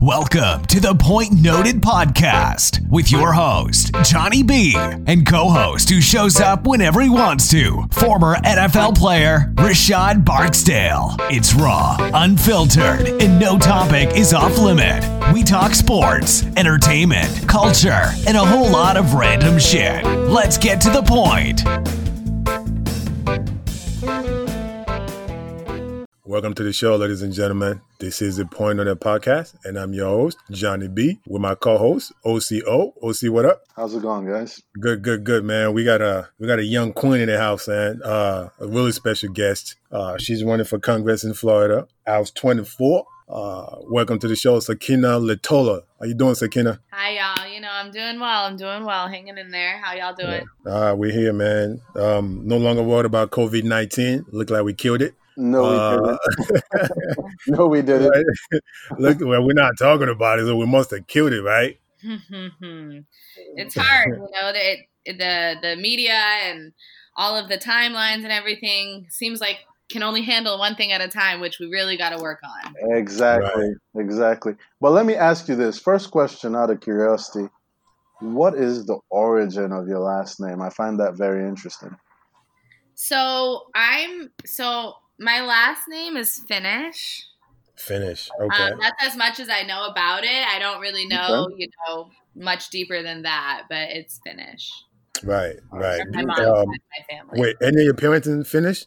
Welcome to the Point Noted podcast with your host, Johnny B, and co host who shows up whenever he wants to, former NFL player Rashad Barksdale. It's raw, unfiltered, and no topic is off limit. We talk sports, entertainment, culture, and a whole lot of random shit. Let's get to the point. Welcome to the show, ladies and gentlemen. This is the Point Noted Podcast, and I'm your host, Johnny B, with my co-host, OCO. OC, what up? How's it going, guys? Good, good, good, man. We got a we got a young queen in the house, man. Uh, a really special guest. Uh, she's running for Congress in Florida. I was 24. Uh, welcome to the show, Sakina Lehtola. How you doing, Sakina? Hi, y'all. You know, I'm doing well. I'm doing well. Hanging in there. How y'all doing? Uh, we're here, man. Um, no longer worried about COVID 19. Look like we killed it. No, we Uh, didn't. no, we didn't. Right? Look, well, we're not talking about it, so we must have killed it, right? it's hard, you know. It, the the media and all of the timelines and everything seems like can only handle one thing at a time, which we really got to work on. Exactly, exactly. But let me ask you this first question out of curiosity. What is the origin of your last name? I find that very interesting. So I'm so my last name is Finnish. Finnish. Okay. Um, that's as much as I know about it. I don't really know, you know, much deeper than that, but it's Finnish. right, right. My mom's Um, side of my family. wait, any of your parents in Finnish?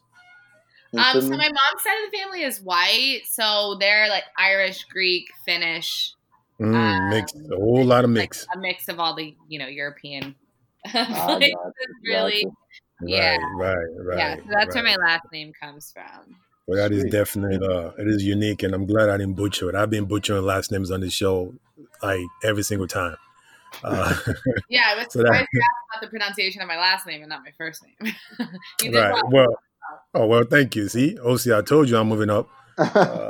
In Um, so my mom's side of the family is white, so they're like Irish, Greek, Finnish, Mm, Um, mix. A whole lot of mix. a mix of all the you know European Ah, places. really, gotcha. Yeah. Right, right, right. yeah. So that's right. where my last name comes from. Well, that is Sweet. definitely uh, it is unique, and I'm glad I didn't butcher it. I've been butchering last names on the show like every single time. Uh, Yeah, I was So that- surprised about the pronunciation of my last name and not my first name. right. well. Well, oh well. Thank you. See, OC, I told you I'm moving up. Uh,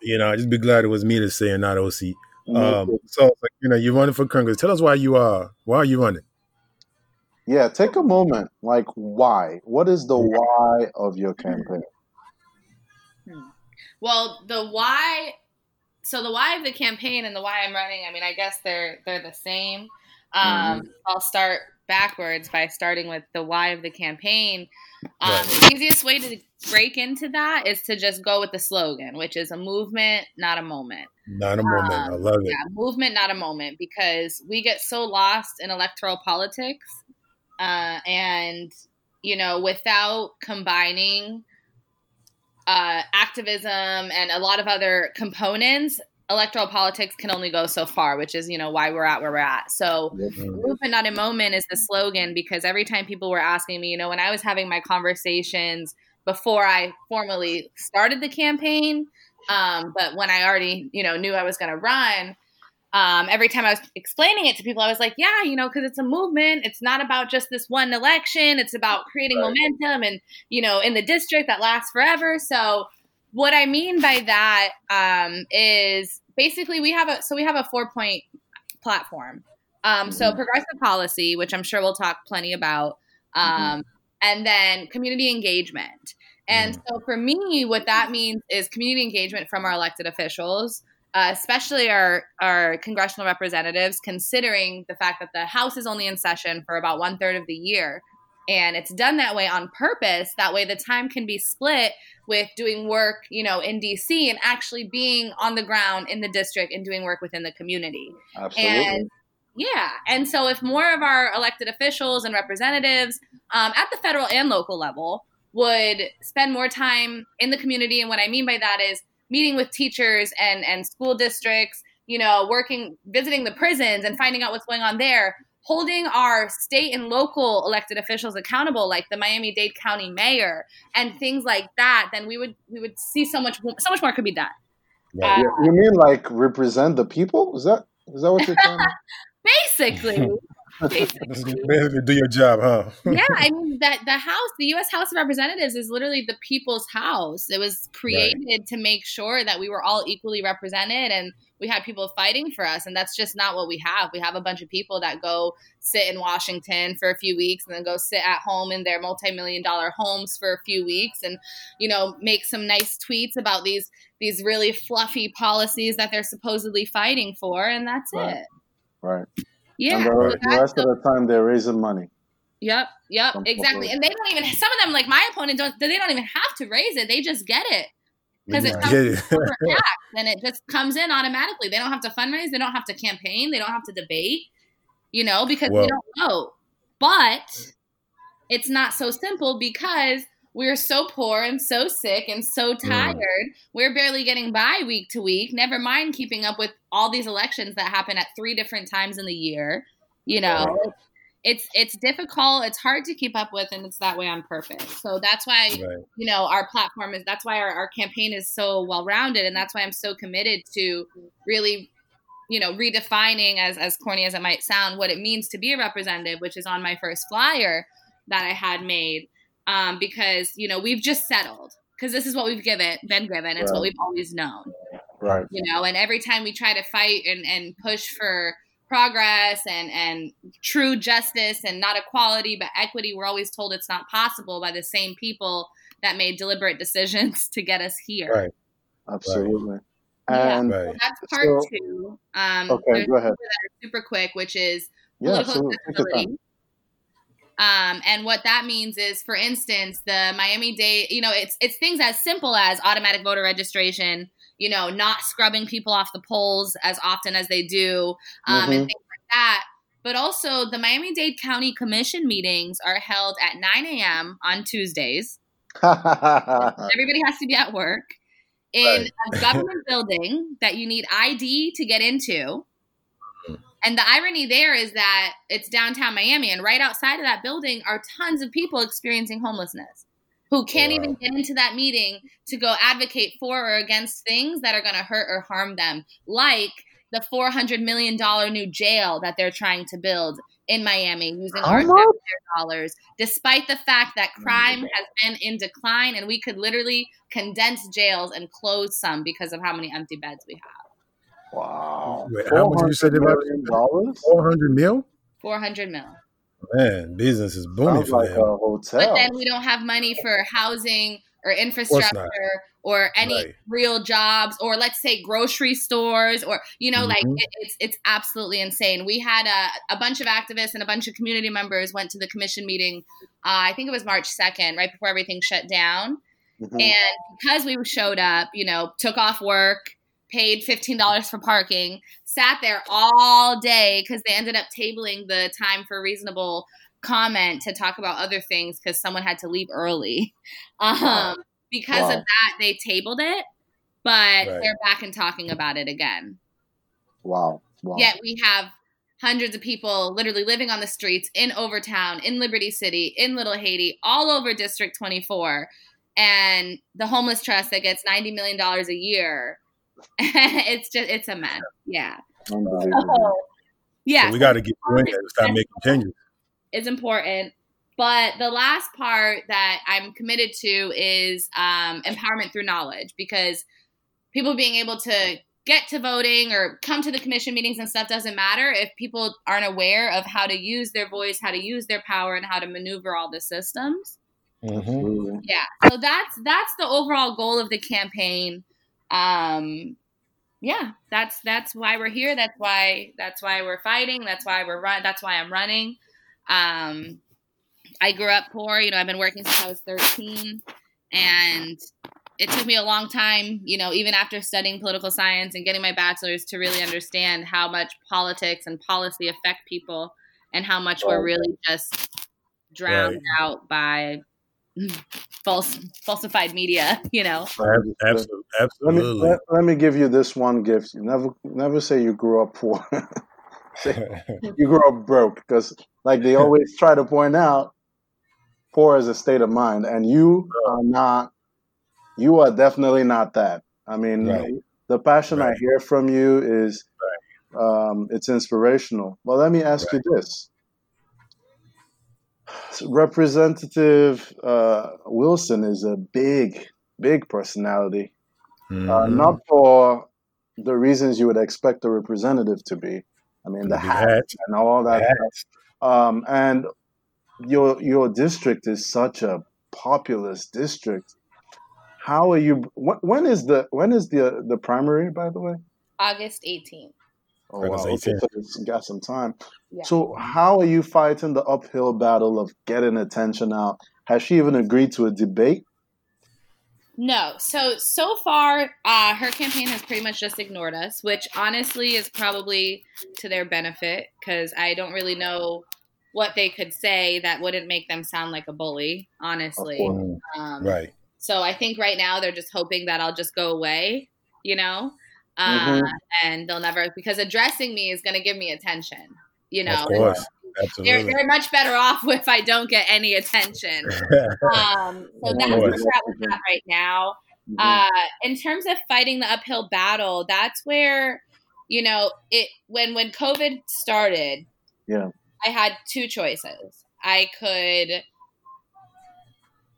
you know, I just be glad it was me to say and not OC. Um, so, you know, you're running for Congress. Tell us why you are. Why are you running? Yeah, take a moment. Like, why? What is the why of your campaign? Well, the why, so the why of the campaign and the why I'm running. I mean, I guess they're they're the same. Um, I'll start backwards by starting with the why of the campaign. Um, Right. The easiest way to break into that is to just go with the slogan, which is a movement, not a moment. Not a moment. I Um, love it. Yeah, movement, not a moment, because we get so lost in electoral politics, uh, and you know, without combining uh, activism and a lot of other components, electoral politics can only go so far, which is you know why we're at where we're at. So Mm. movement not a moment is the slogan because every time people were asking me you know when i was having my conversations before i formally started the campaign um, but when i already you know knew i was going to run um, every time i was explaining it to people i was like yeah you know because it's a movement it's not about just this one election it's about creating Right. momentum and you know in the district that lasts forever so what i mean by that um, is basically we have a so we have a four point platform um, so Mhm. progressive policy, which I'm sure we'll talk plenty about, um, and then community engagement. And so for me, what that means is community engagement from our elected officials, uh, especially our our congressional representatives, considering the fact that the House is only in session for about one third of the year. And it's done that way on purpose. That way, the time can be split with doing work, you know, in DC and actually being on the ground in the district and doing work within the community. Absolutely. And yeah, and so if more of our elected officials and representatives um, at the federal and local level would spend more time in the community, and what I mean by that is meeting with teachers and and school districts, you know, working, visiting the prisons, and finding out what's going on there. Holding our state and local elected officials accountable, like the Miami-Dade County mayor, and things like that, then we would we would see so much so much more could be done. Right. you, you mean like represent the people? Is that is that what you're Basically, Basically, do your job, huh? yeah, I mean that the House, the U.S. House of Representatives, is literally the people's house. It was created right. to make sure that we were all equally represented and we had people fighting for us, and that's just not what we have. We have a bunch of people that go sit in Washington for a few weeks and then go sit at home in their multi-million dollar homes for a few weeks, and you know make some nice tweets about these these really fluffy policies that they're supposedly fighting for, and that's right. it. Right. Yeah. And the, the rest the, of the time they're raising money. Yep, yep, exactly. And they don't even. Some of them, like my opponent, don't. They don't even have to raise it. They just get it because it comes it. tax, and it just comes in automatically. They don't have to fundraise. They don't have to campaign. They don't have to debate. You know, because well, they don't vote. But it's not so simple because we're so poor and so sick and so mm. tired. Mm. We're barely getting by week to week. Never mind keeping up with all these elections that happen at three different times in the year. You know, right. it's it's difficult. It's hard to keep up with, and it's that way on purpose. So that's why right. you know our platform is. That's why our, our campaign is so well rounded, and that's why I'm so committed to really you know redefining as as corny as it might sound what it means to be a representative which is on my first flyer that i had made um, because you know we've just settled because this is what we've given been given. It's right. what we've always known. Right. You know, and every time we try to fight and, and push for progress and and true justice and not equality but equity, we're always told it's not possible by the same people that made deliberate decisions to get us here. Right. Absolutely. Yeah, and so that's part so, two. Um, okay, go ahead. Super quick, which is yeah, political accessibility. Um, and what that means is, for instance, the Miami Dade, you know, it's it's things as simple as automatic voter registration, you know, not scrubbing people off the polls as often as they do, um, mm-hmm. and things like that. But also, the Miami Dade County Commission meetings are held at 9 a.m. on Tuesdays. Everybody has to be at work in right. a government building that you need ID to get into. And the irony there is that it's downtown Miami, and right outside of that building are tons of people experiencing homelessness who can't even get into that meeting to go advocate for or against things that are going to hurt or harm them, like the $400 million new jail that they're trying to build in Miami using our dollars, despite the fact that crime has been in decline and we could literally condense jails and close some because of how many empty beds we have. Wow. Wait, how much you said about dollars? Four hundred mil. Four hundred mil. Man, business is booming Sounds for like them. a hotel. But then we don't have money for housing or infrastructure or any right. real jobs or let's say grocery stores or you know mm-hmm. like it, it's it's absolutely insane we had a, a bunch of activists and a bunch of community members went to the commission meeting uh, i think it was march 2nd right before everything shut down mm-hmm. and because we showed up you know took off work paid $15 for parking, sat there all day because they ended up tabling the time for reasonable comment to talk about other things because someone had to leave early. Um, because wow. of that, they tabled it, but right. they're back and talking about it again. Wow. wow. Yet we have hundreds of people literally living on the streets in Overtown, in Liberty City, in Little Haiti, all over District 24. And the homeless trust that gets $90 million a year it's just it's a mess. Yeah. So, yeah. So we got to get doing that. Start making changes. It's important. But the last part that I'm committed to is um, empowerment through knowledge because people being able to get to voting or come to the commission meetings and stuff doesn't matter if people aren't aware of how to use their voice, how to use their power, and how to maneuver all the systems. Mm-hmm. Yeah, so that's that's the overall goal of the campaign um, yeah, that's that's why we're here. That's why that's why we're fighting. That's why we're run. That's why I'm running. Um, I grew up poor. You know, I've been working since I was 13, and it took me a long time. You know, even after studying political science and getting my bachelor's, to really understand how much politics and policy affect people, and how much we're really just drowned right. out by false falsified media you know absolutely, absolutely. Let, me, let, let, me give you this one gift you never never say you grew up poor you grew up broke because like they always try to point out poor is a state of mind and you are not you are definitely not that i mean right. the passion right. i hear from you is right. um, it's inspirational well let me ask you this Representative uh, Wilson is a big, big personality. Mhm. Uh, not for the reasons you would expect a representative to be. I mean, the The hat hat. and all that. Stuff. Um, and your your district is such a populous district. How are you? wh- When is the when is the the primary? By the way. August 18th. Oh wow! Okay, so it's got some time. Yeah. So how are you fighting the uphill battle of getting attention out? Has she even agreed to a debate? No. So so far, uh, her campaign has pretty much just ignored us, which honestly is probably to their benefit because I don't really know what they could say that wouldn't make them sound like a bully. Honestly. Um, Right. So I think right now they're just hoping that I'll just go away, you know, uh, Mhm. and they'll never because addressing me is going to give me attention, you know. They're, they're much better off if I don't get any attention. Um, so that's where we're at that right now. Mhm. Uh, in terms of fighting the uphill battle, that's where, you know, it when when COVID started, Yeah. I had two choices. I could,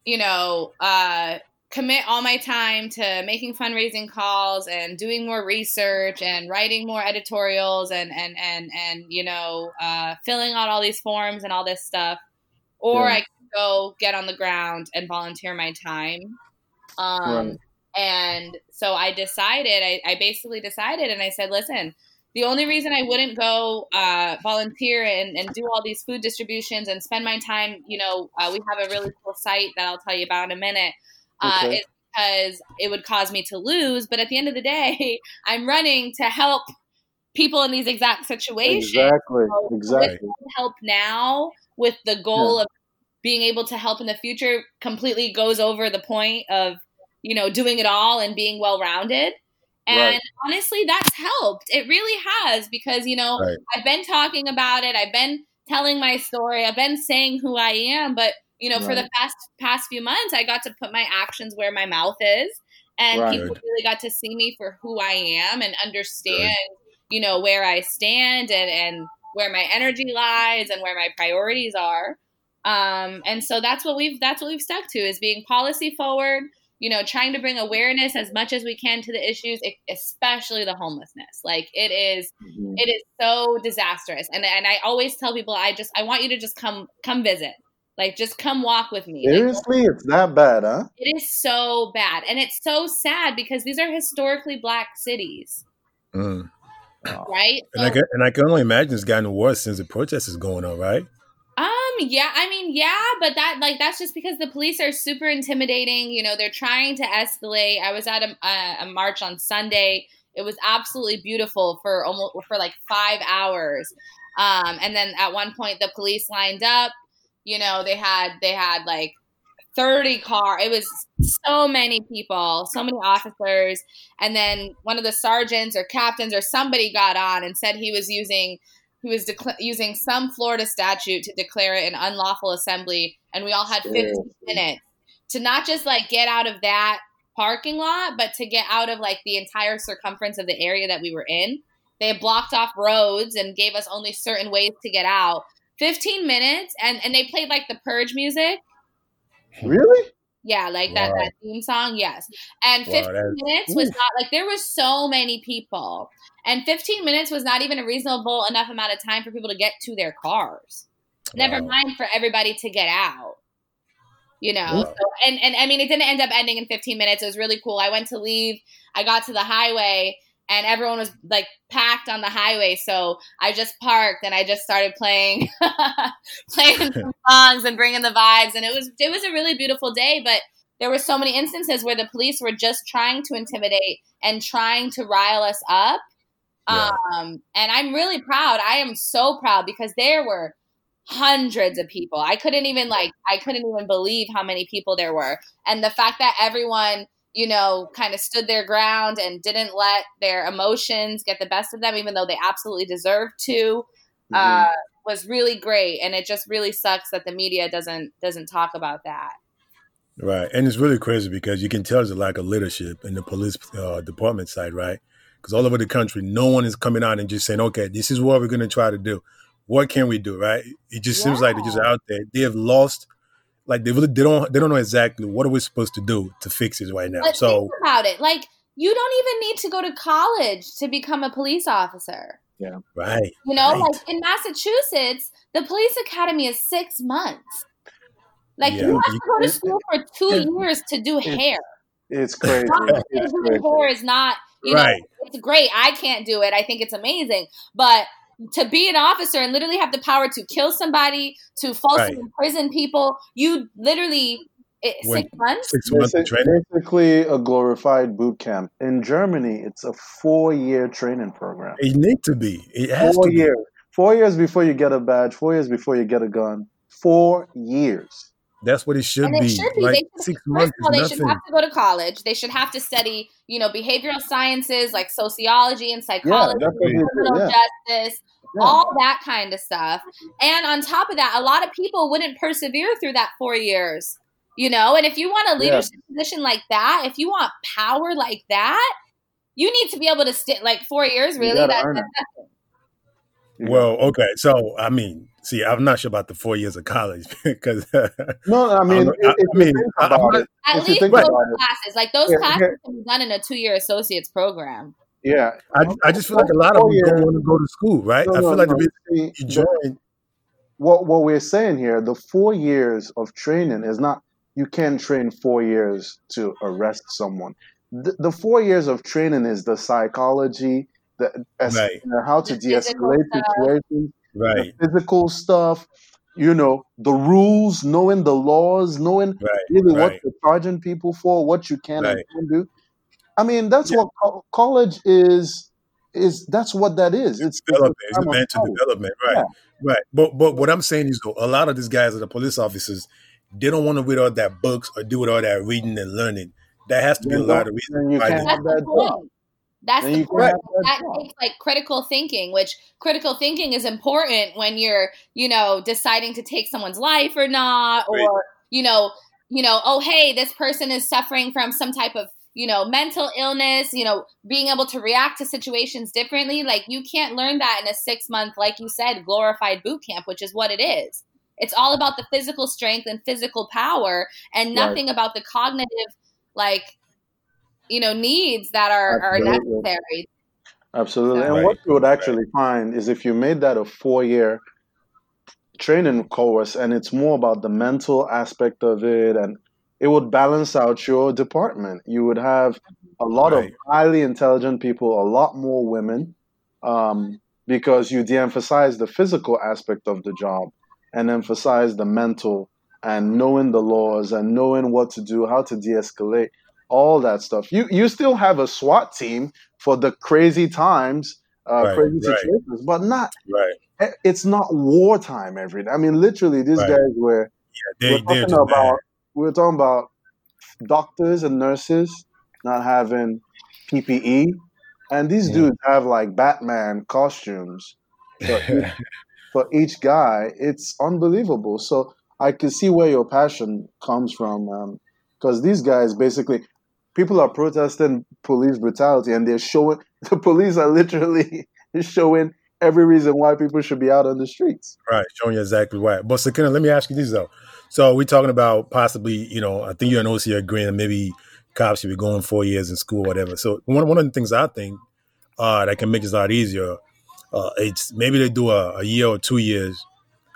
you know, uh, commit all my time to making fundraising calls and doing more research and writing more editorials and and and and you know, uh, filling out all these forms and all this stuff, or Yeah. I could go get on the ground and volunteer my time. Um, Right. And so I decided, I, I basically decided, and I said, listen, the only reason I wouldn't go uh, volunteer and, and do all these food distributions and spend my time, you know, uh, we have a really cool site that I'll tell you about in a minute, uh, is because it would cause me to lose. But at the end of the day, I'm running to help people in these exact situations Exactly. So, Exactly. help now with the goal of being able to help in the future completely goes over the point of you know doing it all and being well rounded and Right. honestly that's helped it really has because you know Right. i've been talking about it i've been telling my story i've been saying who i am but you know for the past past few months i got to put my actions where my mouth is and Right. people really got to see me for who i am and understand you know where i stand and and where my energy lies and where my priorities are. Um and so that's what we've that's what we've stuck to is being policy forward you know trying to bring awareness as much as we can to the issues especially the homelessness. Like it is Mhm. it is so disastrous. And and i always tell people i just i want you to just come come visit like just come walk with me Like, Seriously, it's that bad, huh? it is so bad and it's so sad because these are historically black cities Mm. right And I can and I can only imagine it's gotten worse since the protest is going on, right? Um, yeah, I mean, yeah, but that like that's just because the police are super intimidating. You know, they're trying to escalate. I was at a, a, a march on Sunday. It was absolutely beautiful for almost for like five hours. Um, and then at one point the police lined up. You know, they had they had like thirty car. It was so many people, so many officers, and then one of the sergeants or captains or somebody got on and said he was using he was decla- using some Florida statute to declare it an unlawful assembly, and we all had 15 minutes to not just like get out of that parking lot, but to get out of like the entire circumference of the area that we were in. They blocked off roads and gave us only certain ways to get out. 15 minutes, and and they played like the purge music. Really? Yeah, like that, Wow. that theme song, yes. And 15 that's- minutes was not like there was so many people. And 15 minutes was not even a reasonable enough amount of time for people to get to their cars. Never mind for everybody to get out. You know. Wow. So, and and I mean it didn't end up ending in 15 minutes. It was really cool. I went to leave. I got to the highway and everyone was like packed on the highway. So I just parked and I just started playing playing some songs and bringing the vibes. And it was it was a really beautiful day. But there were so many instances where the police were just trying to intimidate and trying to rile us up. Yeah. Um, and I'm really proud. I am so proud because there were hundreds of people. I couldn't even like I couldn't even believe how many people there were. And the fact that everyone, you know, kind of stood their ground and didn't let their emotions get the best of them even though they absolutely deserved to Mm-hmm. uh was really great and it just really sucks that the media doesn't doesn't talk about that. Right, and it's really crazy because you can tell there's a lack of leadership in the police uh, department side, right? Because all over the country, no one is coming out and just saying, "Okay, this is what we're going to try to do. what can we do? Right? It just yeah. seems like they're just out there. They have lost. Like they really, they don't they don't know exactly what are we supposed to do to fix it right now. But so think about it, like you don't even need to go to college to become a police officer. Yeah. Right. You know, right. like in Massachusetts, the police academy is six months. Like yeah. you have to go to school for two years to do hair. It's crazy. It's crazy. Hair is not, you right. know, it's great. I can't do it. I think it's amazing. But to be an officer and literally have the power to kill somebody, to falsely right. imprison people, you literally eh, it, six months. Six months of training. Basically, a glorified boot camp. In Germany, it's a four-year training program. It need to be. It has four to years. Be. Four years before you get a badge. Four years before you get a gun. Four years. That's what it should and be. It should be. Like should, six months all, they nothing. should have to go to college. They should have to study, you know, behavioral sciences like sociology and psychology, yeah, criminal yeah. justice, yeah. all that kind of stuff. And on top of that, a lot of people wouldn't persevere through that four years. You know, and if you want a leadership position like that, if you want power like that, you need to be able to stick like four years. Really, that, that's nothing. Well, okay. So, I mean, see, I'm not sure about the four years of college because. no, I mean, I, I, I mean, at least those classes, like those yeah, classes, yeah. can be done in a two-year associates program. Yeah, I, I just feel like a lot of them don't want to go to school, right? No, I feel no, like no. you join. What what we're saying here, the four years of training is not. You can't train four years to arrest someone. The, the four years of training is the psychology, the right. how to de-escalate situations, right? The physical stuff, you know, the rules, knowing the laws, knowing right. really right. what you're charging people for, what you can right. and can't do. I mean, that's yeah. what co- college is. Is that's what that is? It's, it's development. It's a mental development, right? Yeah. Right. But but what I'm saying is, though, a lot of these guys are the police officers. They don't want to read all that books or do all that reading and learning. That has to be a lot of reasons. You why can't they- have that job. That's Then the you point. That that takes like critical thinking, which critical thinking is important when you're, you know, deciding to take someone's life or not, or Right. you know, you know, oh hey, this person is suffering from some type of, you know, mental illness, you know, being able to react to situations differently. Like you can't learn that in a six month, like you said, glorified boot camp, which is what it is. It's all about the physical strength and physical power and Right. nothing about the cognitive, like, you know, needs that are, are necessary. Absolutely. And Right. what you would actually find is if you made that a four year training course and it's more about the mental aspect of it and it would balance out your department. You would have a lot Right. of highly intelligent people, a lot more women, um, because you de emphasize the physical aspect of the job and emphasize the mental and knowing the laws and knowing what to do, how to de escalate, all that stuff. You you still have a SWAT team for the crazy times, uh, Right, crazy right. situations, but not. Right. Eh, it's not wartime every day. I mean, literally, these Right. guys were They, we're talking about we're talking about doctors and nurses not having PPE, and these Yeah. dudes have like Batman costumes for each, for each guy. It's unbelievable. So I can see where your passion comes from, um, because these guys basically people are protesting police brutality, and they're showing the police are literally showing every reason why people should be out on the streets. Right, showing you exactly why. But Sakina, let me ask you this though. So we're talking about possibly, you know, I think you and OC agreeing that maybe cops should be going four years in school, or whatever. So one one of the things I think uh, that can make this a lot easier, uh, it's maybe they do a, a year or two years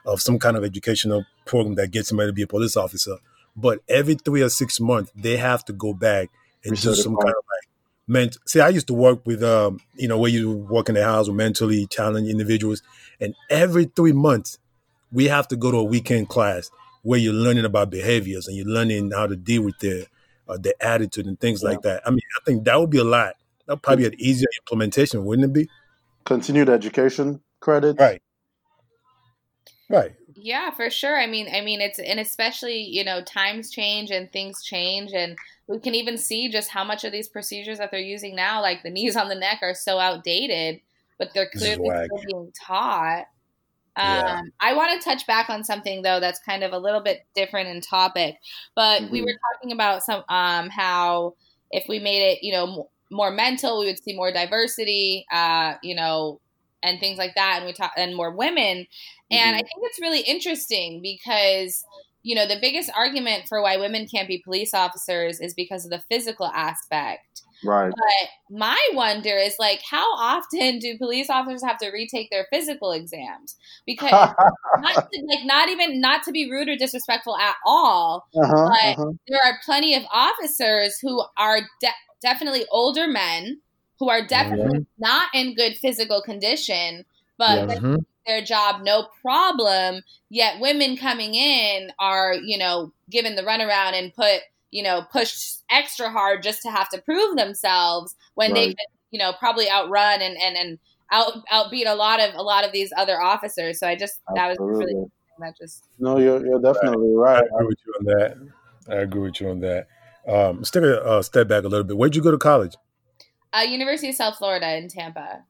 of some kind of educational program that gets somebody to be a police officer. But every three or six months, they have to go back and do some kind of like ment. See, I used to work with, um, you know, where you work in the house with mentally challenged individuals, and every three months, we have to go to a weekend class where you're learning about behaviors and you're learning how to deal with their uh, their attitude and things like that. I mean, I think that would be a lot. That would probably be an easier implementation, wouldn't it be? Continued education credit, Right. Right. Yeah, for sure. I mean, I mean, it's and especially you know times change and things change, and we can even see just how much of these procedures that they're using now, like the knees on the neck, are so outdated, but they're clearly still being taught. Yeah. Um, I want to touch back on something though that's kind of a little bit different in topic, but we Mhm. were talking about some um, how if we made it, you know, m- more mental, we would see more diversity. Uh, you know, and things like that, and we talk and more women. And I think it's really interesting because you know the biggest argument for why women can't be police officers is because of the physical aspect. Right. But my wonder is like, how often do police officers have to retake their physical exams? Because not to, like not even not to be rude or disrespectful at all, Uh-huh, but uh-huh. there are plenty of officers who are de- definitely older men who are definitely not in good physical condition, but Yes. they do their job no problem. Yet women coming in are, you know, given the runaround and put, you know, pushed extra hard just to have to prove themselves when they Right. could, you know, probably outrun and and and out outbeat a lot of a lot of these other officers. So I just that was really Absolutely. that just No, you're you're definitely I right. agree with you on that. I agree with you on that. Um, let's take a uh, step back a little bit. Where'd you go to college? Uh, University of South Florida in Tampa.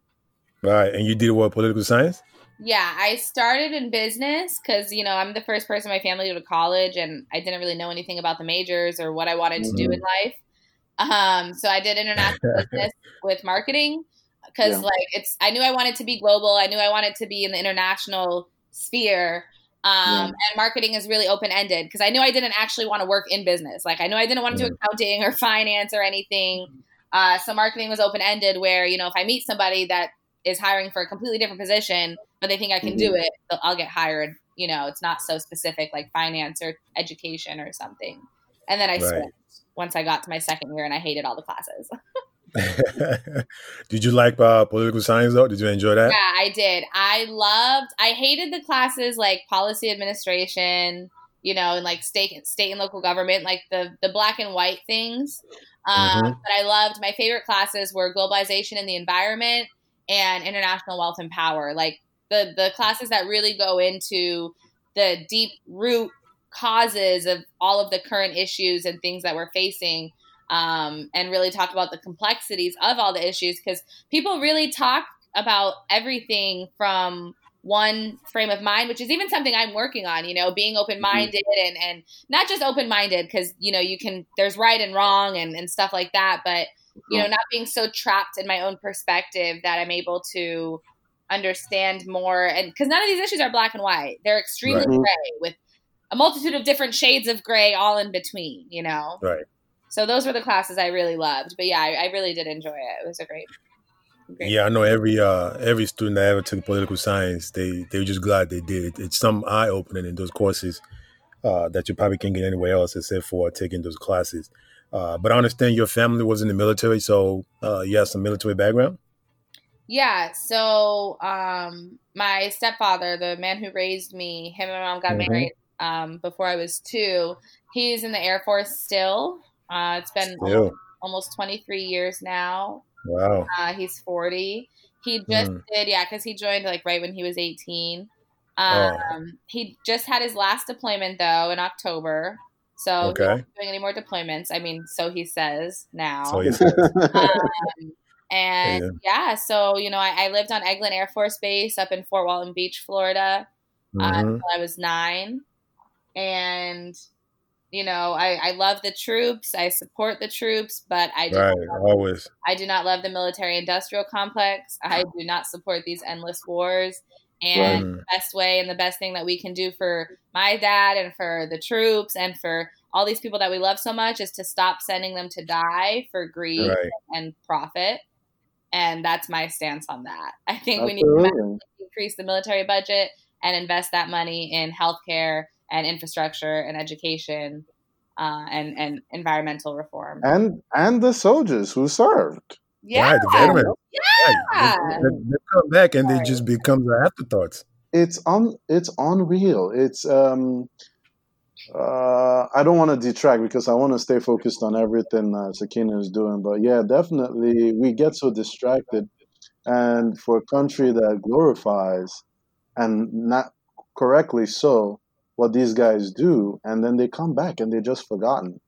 All right, and you did what? Political science? Yeah, I started in business because you know I'm the first person in my family to go to college, and I didn't really know anything about the majors or what I wanted to do Mhm. in life. Um, so I did international business with marketing because Yeah. like it's I knew I wanted to be global. I knew I wanted to be in the international sphere. Um, Yeah. and marketing is really open ended because I knew I didn't actually want to work in business. Like I knew I didn't want to do accounting or finance or anything. Uh, so marketing was open ended where, you know, if I meet somebody that is hiring for a completely different position, but they think I can do it, I'll get hired. You know, it's not so specific like finance or education or something. And then I Right. switched once I got to my second year and I hated all the classes. did you like uh, political science though? Did you enjoy that? Yeah, I did. I loved. I hated the classes like policy administration, you know, and like state, state and local government, like the the black and white things. Um, Mhm. But I loved. My favorite classes were globalization and the environment and international wealth and power. Like the the classes that really go into the deep root causes of all of the current issues and things that we're facing. Um, and really talk about the complexities of all the issues because people really talk about everything from one frame of mind, which is even something I'm working on, you know, being mm-hmm. open minded and, and not just open minded because, you know, you can, there's right and wrong and, and stuff like that, but, you know, not being so trapped in my own perspective that I'm able to understand more. And because none of these issues are black and white, they're extremely Right. gray with a multitude of different shades of gray all in between, you know? Right. So those were the classes I really loved. But yeah, I, I really did enjoy it. It was a great, great Yeah, I know every uh, every student that ever took political science, they they were just glad they did. It's some eye opening in those courses uh, that you probably can't get anywhere else except for taking those classes. Uh, but I understand your family was in the military, so uh, you have some military background. Yeah, so um, my stepfather, the man who raised me, him and my mom got Mhm. married um, before I was two. He's in the Air Force still. Uh, it's been Still, almost, almost 23 years now. Wow. Uh, he's 40. He just Mm. did, yeah, because he joined like right when he was 18. Oh. Um, He just had his last deployment though in October. So he's Okay. not doing any more deployments. I mean, so he says now. So you said, Um, and yeah. so you know, I, I lived on Eglin Air Force Base up in Fort Walton Beach, Florida, uh, Mhm. until I was nine. And you know, I, I love the troops. I support the troops, but I do right, not, always. I do not love the military-industrial complex. I do not support these endless wars. And Right. the best way and the best thing that we can do for my dad and for the troops and for all these people that we love so much is to stop sending them to die for greed Right. and profit. And that's my stance on that. I think we need to increase the military budget and invest that money in healthcare and infrastructure and education uh, and and environmental reform. And and the soldiers who served. Yeah, Right, the veterans. Yeah. Right. They, they come back and they just become the afterthoughts. It's un it's unreal. It's um uh I don't want to detract because I want to stay focused on everything uh, Sakina is doing. But yeah, definitely we get so distracted and for a country that glorifies and not correctly so what these guys do and then they come back and they're just forgotten.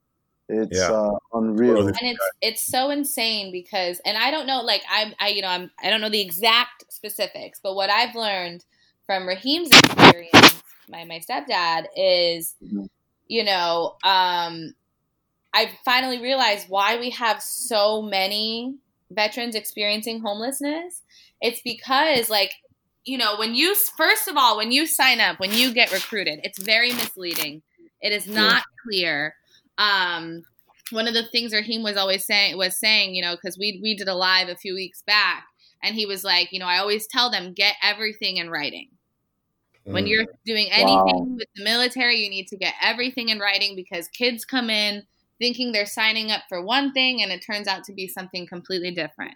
It's Yeah. uh, unreal. And it's it's so insane because and I don't know like I'm I you know I'm I don't know the exact specifics, but what I've learned from Raheem's experience, my my stepdad is Mhm. you know um I finally realized why we have so many veterans experiencing homelessness It's because like you know when you first of all when you sign up when you get recruited, it's very misleading. It is not yeah. clear. Um, one of the things Raheem was always saying was saying, you know, because we we did a live a few weeks back, and he was like, you know, I always tell them get everything in writing. When you're mm. doing anything wow. with the military, you need to get everything in writing because kids come in thinking they're signing up for one thing and it turns out to be something completely different.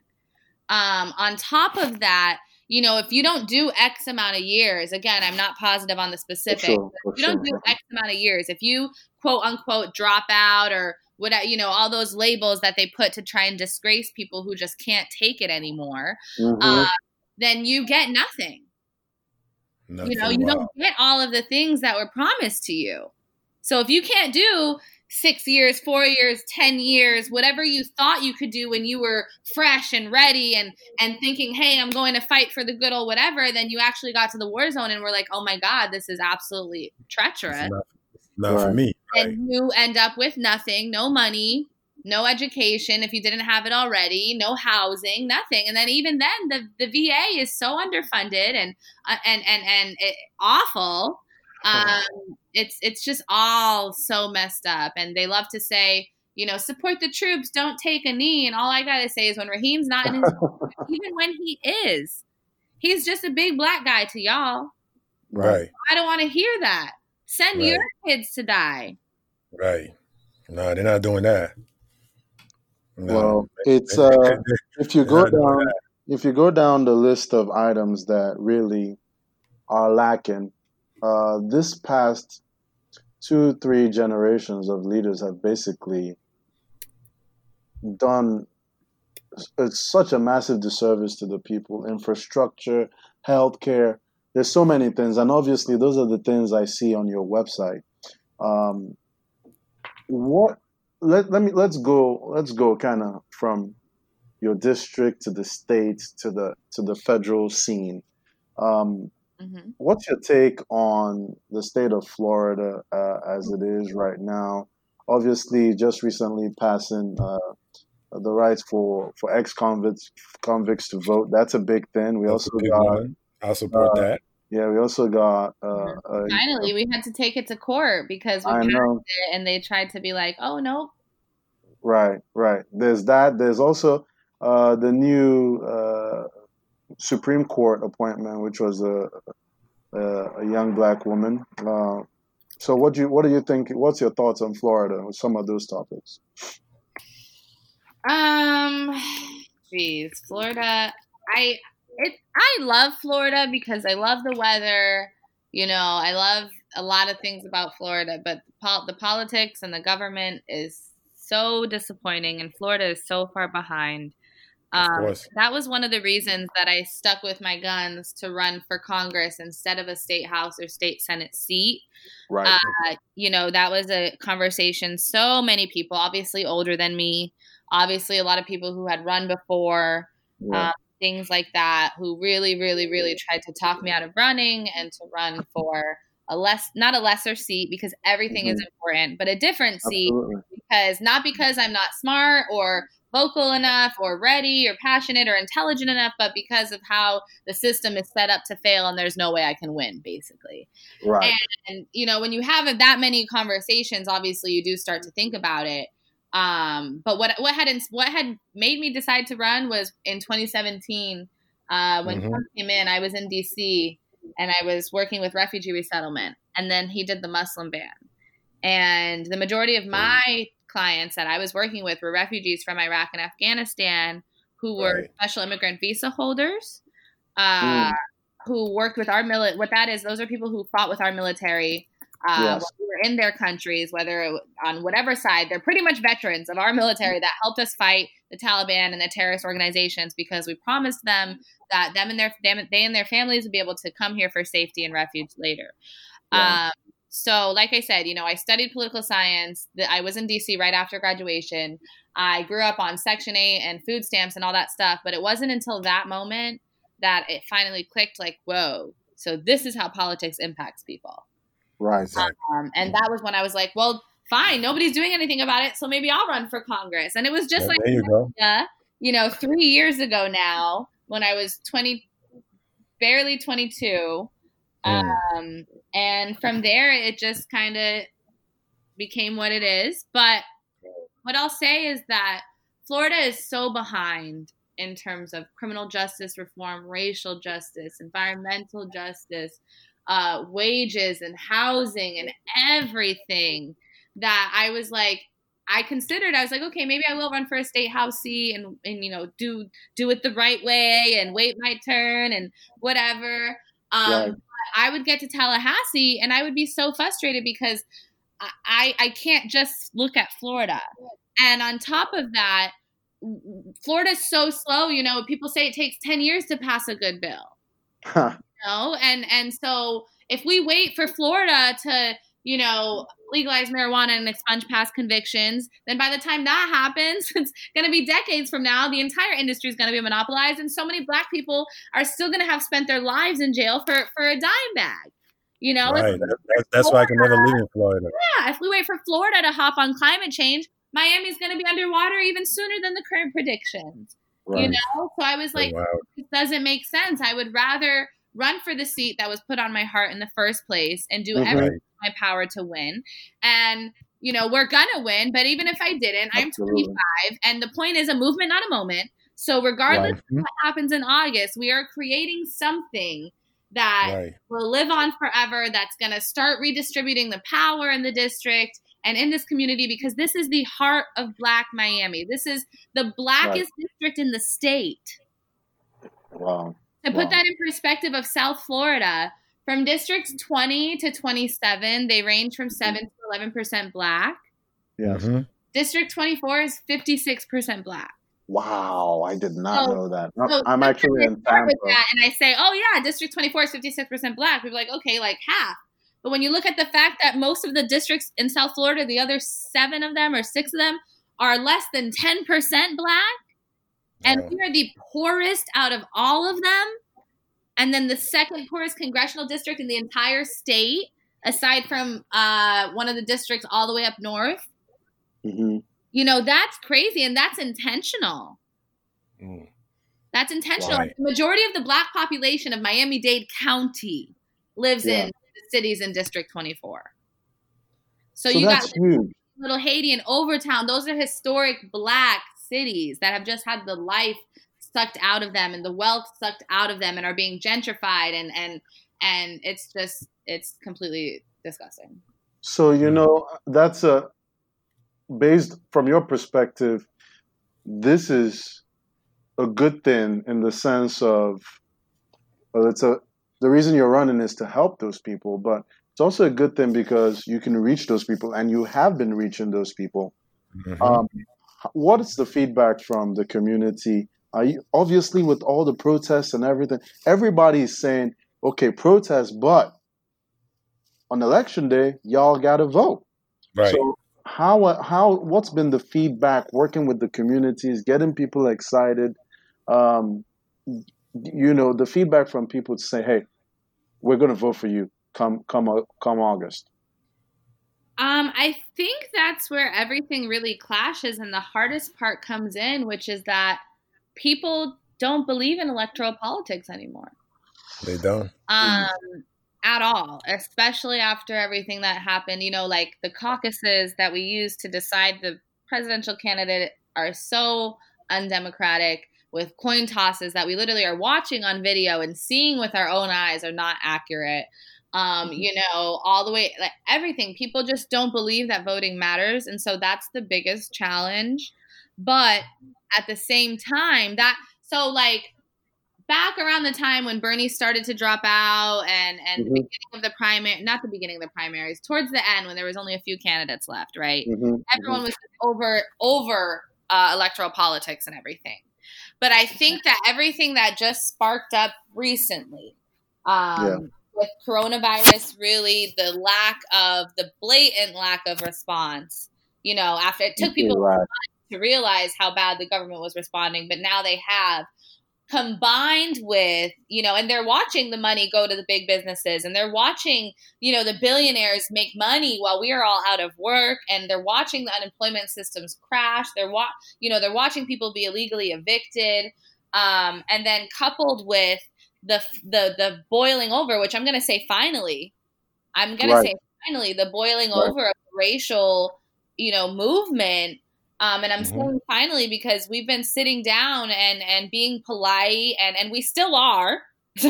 Um, on top of that, you know, if you don't do X amount of years, again, I'm not positive on the specific. Sure, if you don't do X amount of years, if you quote unquote drop out or what you know all those labels that they put to try and disgrace people who just can't take it anymore mm-hmm. uh, then you get nothing. nothing you know you don't get all of the things that were promised to you so if you can't do six years four years ten years whatever you thought you could do when you were fresh and ready and and thinking hey i'm going to fight for the good old whatever then you actually got to the war zone and were like oh my god this is absolutely treacherous not right. for me. Right. And you end up with nothing, no money, no education if you didn't have it already, no housing, nothing. And then even then, the, the VA is so underfunded and uh, and and and it, awful. Um, it's it's just all so messed up. And they love to say, you know, support the troops, don't take a knee. And all I gotta say is when Raheem's not in his, even when he is, he's just a big black guy to y'all. Right. I don't want to hear that. Send right. your kids to die. Right. No, they're not doing that. No. Well, it's uh, if you go down if you go down the list of items that really are lacking, uh, this past two three generations of leaders have basically done it's such a massive disservice to the people. Infrastructure, healthcare, there's so many things, and obviously those are the things I see on your website. Um, what? Let, let me let's go let's go kind of from your district to the state to the to the federal scene. Um, mm-hmm. What's your take on the state of Florida uh, as it is right now? Obviously, just recently passing uh, the rights for for ex convicts convicts to vote. That's a big thing. We That's also got one. I support uh, that. Yeah, we also got. Uh, Finally, we had to take it to court because we passed it, and they tried to be like, "Oh no." Right, right. There's that. There's also uh, the new uh, Supreme Court appointment, which was a a, a young black woman. Uh, so, what do you what do you think? What's your thoughts on Florida with some of those topics? Um, geez, Florida. I it I love Florida because I love the weather. You know, I love a lot of things about Florida, but the politics and the government is so disappointing, and Florida is so far behind. Um, that was one of the reasons that I stuck with my guns to run for Congress instead of a state house or state senate seat. Right. Uh, you know, that was a conversation. So many people, obviously older than me, obviously a lot of people who had run before, yeah. um, things like that who really, really, really tried to talk me out of running and to run for a less, not a lesser seat because everything mm-hmm. is important, but a different seat Absolutely. because not because I'm not smart or vocal enough or ready or passionate or intelligent enough, but because of how the system is set up to fail and there's no way I can win, basically. Right. And, and you know, when you have that many conversations, obviously you do start to think about it. Um, but what what had what had made me decide to run was in 2017 uh, when mm-hmm. Trump came in. I was in D.C. and I was working with refugee resettlement, and then he did the Muslim ban. And the majority of my clients that I was working with were refugees from Iraq and Afghanistan who were right. special immigrant visa holders. Uh, mm. Who worked with our military? What that is, those are people who fought with our military uh, yes. we were in their countries, whether on whatever side, they're pretty much veterans of our military that helped us fight the Taliban and the terrorist organizations because we promised them that them and their them, they and their families would be able to come here for safety and refuge later. Um, so, like I said, you know, I studied political science. I was in DC right after graduation. I grew up on Section 8 and food stamps and all that stuff, but it wasn't until that moment that it finally clicked like, whoa, so this is how politics impacts people. Right. Um, and that was when I was like, well, fine, nobody's doing anything about it, so maybe I'll run for Congress. And it was just yeah, like, you, you know, three years ago now when I was 20, barely 22. Mm. Um, and from there, it just kind of became what it is. But what I'll say is that Florida is so behind in terms of criminal justice reform, racial justice, environmental justice, uh, wages and housing and everything that I was like, I considered I was like, okay, maybe I will run for a state house seat and and you know do do it the right way and wait my turn and whatever. Um, Right. I would get to Tallahassee and I would be so frustrated because I I can't just look at Florida. And on top of that, Florida's so slow. You know, people say it takes ten years to pass a good bill Huh. know and and so if we wait for florida to you know legalize marijuana and expunge past convictions then by the time that happens it's going to be decades from now the entire industry is going to be monopolized and so many black people are still going to have spent their lives in jail for for a dime bag you know Right. That, that, that's why I can never live in Florida. yeah if we wait for florida to hop on climate change miami's going to be underwater even sooner than the current predictions you know so i was Oh, like wow. it doesn't make sense. I would rather run for the seat that was put on my heart in the first place and do Mhm. everything Right. in my power to win. And you know, we're gonna win, but even if I didn't, I'm 25 and the point is a movement not a moment. So regardless Right. of what happens in August, we are creating something that Right. will live on forever that's going to start redistributing the power in the district and in this community because this is the heart of black Miami. This is the blackest district in the state. Wow. To put Wow. that in perspective of South Florida, from districts 20 to 27, they range from 7 to 11% black. Yes. Mhm. District 24 is 56% black. Wow. I did not So- know that. So I'm actually in I start with that and I say, oh yeah, District 24 is 56% black. People are like, okay, like half. But when you look at the fact that most of the districts in South Florida, the other seven of them or six of them, are less than 10% black, and Wow. we are the poorest out of all of them, and then the second poorest congressional district in the entire state, aside from uh, one of the districts all the way up north. hmm You know, that's crazy and that's intentional. Mm. That's intentional. Right. The majority of the black population of Miami Dade County lives Yeah. in the cities in District 24. So, So you that's got huge. Little Haiti and Overtown. Those are historic black cities that have just had the life sucked out of them and the wealth sucked out of them and are being gentrified and and and it's just it's completely disgusting. So you know that's a based from your perspective. This is a good thing in the sense of well, it's a the reason you're running is to help those people, but it's also a good thing because you can reach those people, and you have been reaching those people. Mhm. Um, what is the feedback from the community? Are you, obviously, with all the protests and everything, everybody's saying, "Okay, protest," but on election day, y'all got to vote. right. So how how what's been the feedback working with the communities, getting people excited? Um, you know, the feedback from people to say, "Hey, we're going to vote for you come come come August." Um, I think that's where everything really clashes, and the hardest part comes in, which is that people don't believe in electoral politics anymore. they don't. um, at all, especially after everything that happened. You know, like the caucuses that we use to decide the presidential candidate are so undemocratic with coin tosses that we literally are watching on video and seeing with our own eyes are not accurate. Um, you know, all the way, like everything. People just don't believe that voting matters. And so that's the biggest challenge. But at the same time, that, so like, back around the time when Bernie started to drop out and and the Mhm. beginning of the primary not the beginning of the primaries towards the end when there was only a few candidates left right Mhm, everyone was over over uh, electoral politics and everything but I think that everything that just sparked up recently um, Yeah. with coronavirus really the lack of the blatant lack of response you know after it took people Right. To realize how bad the government was responding, but now they have combined with, you know, and they're watching the money go to the big businesses and they're watching, you know, the billionaires make money while we are all out of work and they're watching the unemployment systems crash. They're wa- you know, they're watching people be illegally evicted. um, and then coupled with the the the boiling over, which I'm going to say finally, I'm going right. to say finally the boiling right. over of racial, you know, movement. Um, and I'm mm-hmm. saying finally because we've been sitting down and and being polite, and and we still are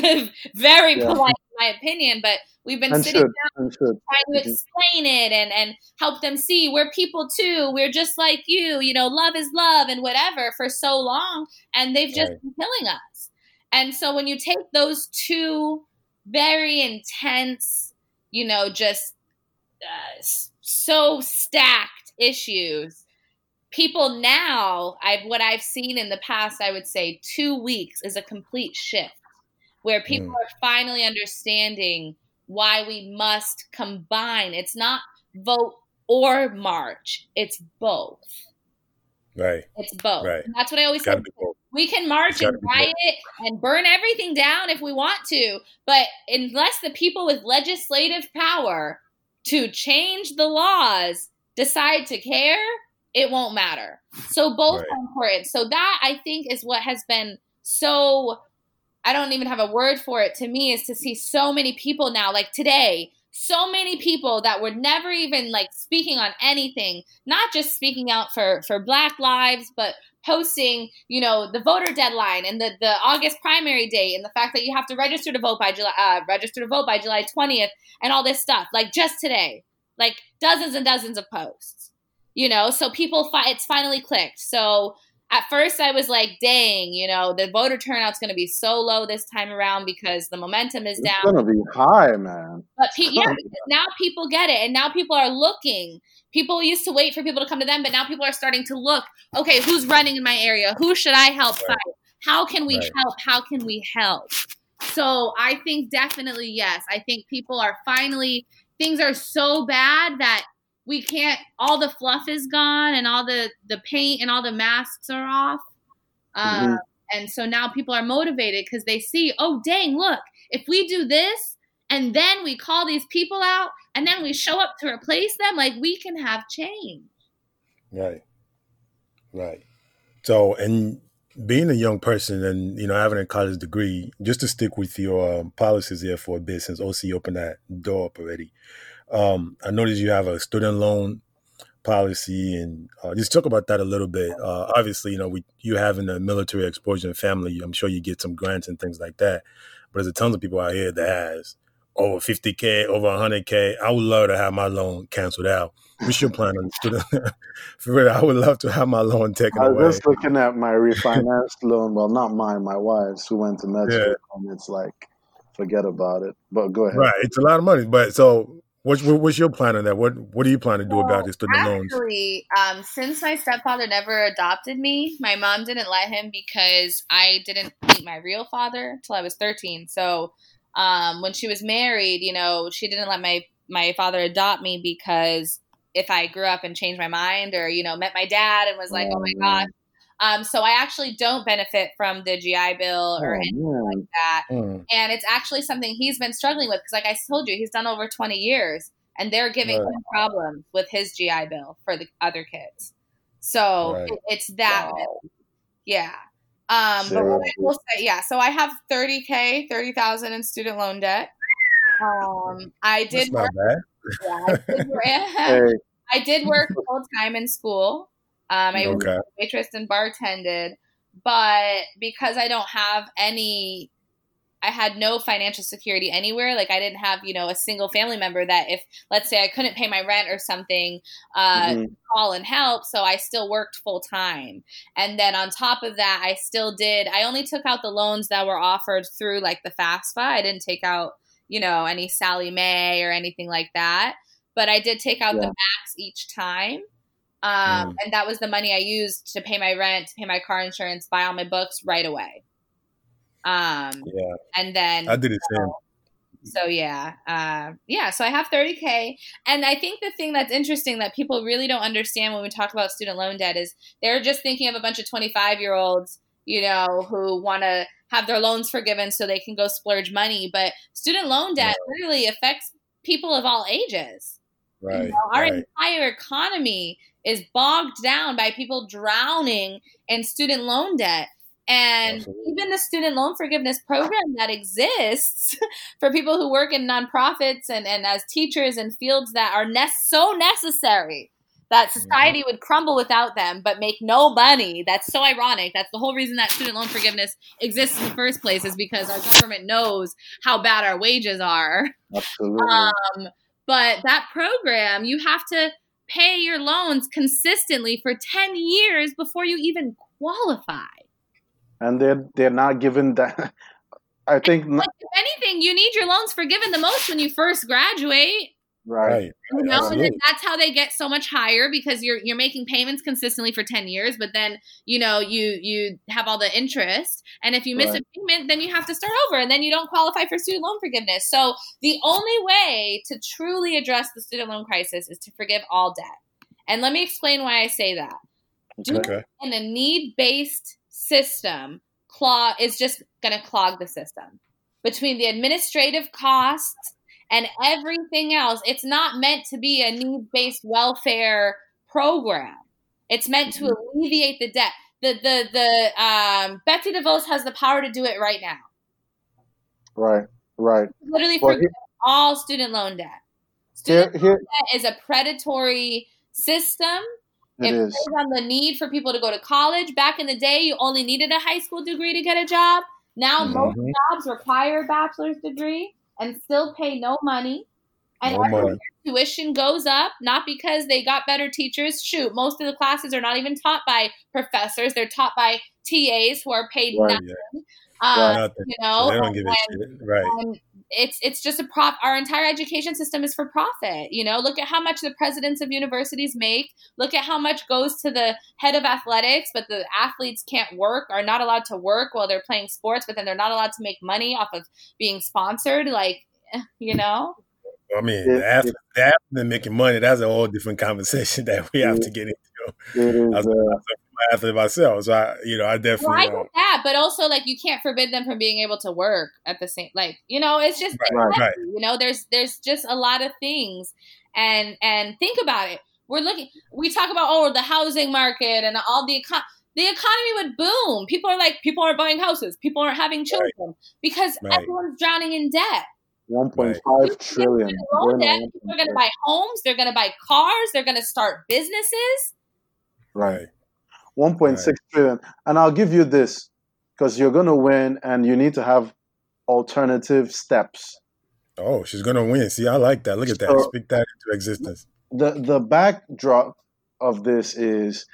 very yeah. polite in my opinion, but we've been and sitting should. down trying to mm-hmm. explain it and and help them see we're people too. We're just like you, you know, love is love and whatever for so long, and they've just right. been killing us. And so when you take those two very intense, you know, just uh, so stacked issues, people now, I've what I've seen in the past, I would say two weeks is a complete shift where people mm. are finally understanding why we must combine. It's not vote or march, it's both. Right. It's both. Right. And that's what I always say. We can march and riot and burn everything down if we want to, but unless the people with legislative power to change the laws decide to care, it won't matter. So both right. are important. So that I think is what has been so I don't even have a word for it to me is to see so many people now like today so many people that were never even like speaking on anything not just speaking out for for black lives but posting you know the voter deadline and the the august primary date and the fact that you have to register to vote by july uh, register to vote by july 20th and all this stuff like just today like dozens and dozens of posts you know so people fi- it's finally clicked so at first I was like, dang, you know, the voter turnout's going to be so low this time around because the momentum is it's down. It's going to be high, man. But pe- yeah, now people get it, and now people are looking. People used to wait for people to come to them, but now people are starting to look. Okay, who's running in my area? Who should I help right. fight? How can we right. help? How can we help? So I think definitely yes. I think people are finally things are so bad that we can't all the fluff is gone and all the the paint and all the masks are off. Uh, mm-hmm. and so now people are motivated because they see oh dang look if we do this and then we call these people out and then we show up to replace them like we can have change. Right. Right. So and being a young person and you know having a college degree just to stick with your um, policies here for a bit since oc opened that door up already um, I noticed you have a student loan policy, and uh, just talk about that a little bit. Uh, obviously, you know, we, you having a military exposure family, I'm sure you get some grants and things like that. But there's a tons of people out here that has over 50k, over 100k. I would love to have my loan canceled out. We should plan on student. For real, I would love to have my loan taken I was away. just looking at my refinanced loan. Well, not mine, my wife's, who went to med school, and it's like, forget about it. But go ahead. Right, it's a lot of money. But so What's what's your plan on that? What what do you plan to do well, about this student loans? Actually, um, since my stepfather never adopted me, my mom didn't let him because I didn't meet my real father until I was thirteen. So um, when she was married, you know, she didn't let my my father adopt me because if I grew up and changed my mind or you know met my dad and was like, oh, oh my god, um, so I actually don't benefit from the GI Bill or oh, anything man. like that. Mm. And it's actually something he's been struggling with because, like I told you, he's done over 20 years and they're giving right. him problems with his GI Bill for the other kids. So right. it, it's that. Wow. Yeah. Um, but what I will say, yeah, so I have 30K, 30,000 in student loan debt. Um, I did work, yeah, I did, hey. I did work full time in school. Um, I okay. was waitress and bartended, but because I don't have any, I had no financial security anywhere. Like I didn't have, you know, a single family member that if, let's say, I couldn't pay my rent or something, uh, mm-hmm. call and help. So I still worked full time, and then on top of that, I still did. I only took out the loans that were offered through like the FAFSA. I didn't take out, you know, any Sallie Mae or anything like that. But I did take out yeah. the max each time. Um, mm. And that was the money I used to pay my rent, pay my car insurance, buy all my books right away. Um, yeah. And then I did the same. So yeah, uh, yeah. So I have 30k, and I think the thing that's interesting that people really don't understand when we talk about student loan debt is they're just thinking of a bunch of 25 year olds, you know, who want to have their loans forgiven so they can go splurge money. But student loan debt yeah. literally affects people of all ages. Right. You know, our right. entire economy is bogged down by people drowning in student loan debt. And Absolutely. even the student loan forgiveness program that exists for people who work in nonprofits and, and as teachers in fields that are ne- so necessary that mm-hmm. society mm-hmm. would crumble without them but make no money. That's so ironic. That's the whole reason that student loan forgiveness exists in the first place is because our government knows how bad our wages are. Absolutely. Um, but that program, you have to pay your loans consistently for 10 years before you even qualify. And they're, they're not given that. I think. Like, if anything, you need your loans forgiven the most when you first graduate. Right. You know, and that's how they get so much higher because you're you're making payments consistently for 10 years, but then, you know, you you have all the interest. And if you miss right. a payment, then you have to start over and then you don't qualify for student loan forgiveness. So the only way to truly address the student loan crisis is to forgive all debt. And let me explain why I say that. Okay. In a need-based system, clog is just going to clog the system. Between the administrative costs and everything else. It's not meant to be a need based welfare program. It's meant to mm-hmm. alleviate the debt. The the the um, Betsy DeVos has the power to do it right now. Right, right. Literally well, forgive all student loan debt. Student here, here, loan debt is a predatory system. It, it is. on the need for people to go to college. Back in the day, you only needed a high school degree to get a job. Now mm-hmm. most jobs require a bachelor's degree and still pay no money. And no money. tuition goes up, not because they got better teachers. Shoot, most of the classes are not even taught by professors; they're taught by TAs who are paid right, nothing. Yeah. Um, nothing. You know, they don't give a shit. Right it's it's just a prop our entire education system is for profit you know? Look at how much the presidents of universities make. Look at how much goes to the head of athletics but the athletes can't work are not allowed to work while they're playing sports but then they're not allowed to make money off of being sponsored like you know? I mean, after, after making money, that's a whole different conversation that we have to get into. It is, uh, athlete myself, so I, you know, I definitely. Well, I get that, but also like you can't forbid them from being able to work at the same. Like you know, it's just right, right. you know, there's there's just a lot of things, and and think about it. We're looking. We talk about oh the housing market and all the econ. The economy would boom. People are like, people aren't buying houses. People aren't having children right. because everyone's drowning in debt. 1.5 right. trillion. Debt. People are going to buy homes. They're going to buy cars. They're going to start businesses. Right. 1.6 right. trillion. And I'll give you this because you're going to win and you need to have alternative steps. Oh, she's going to win. See, I like that. Look at that. Speak that into existence. The the backdrop of this is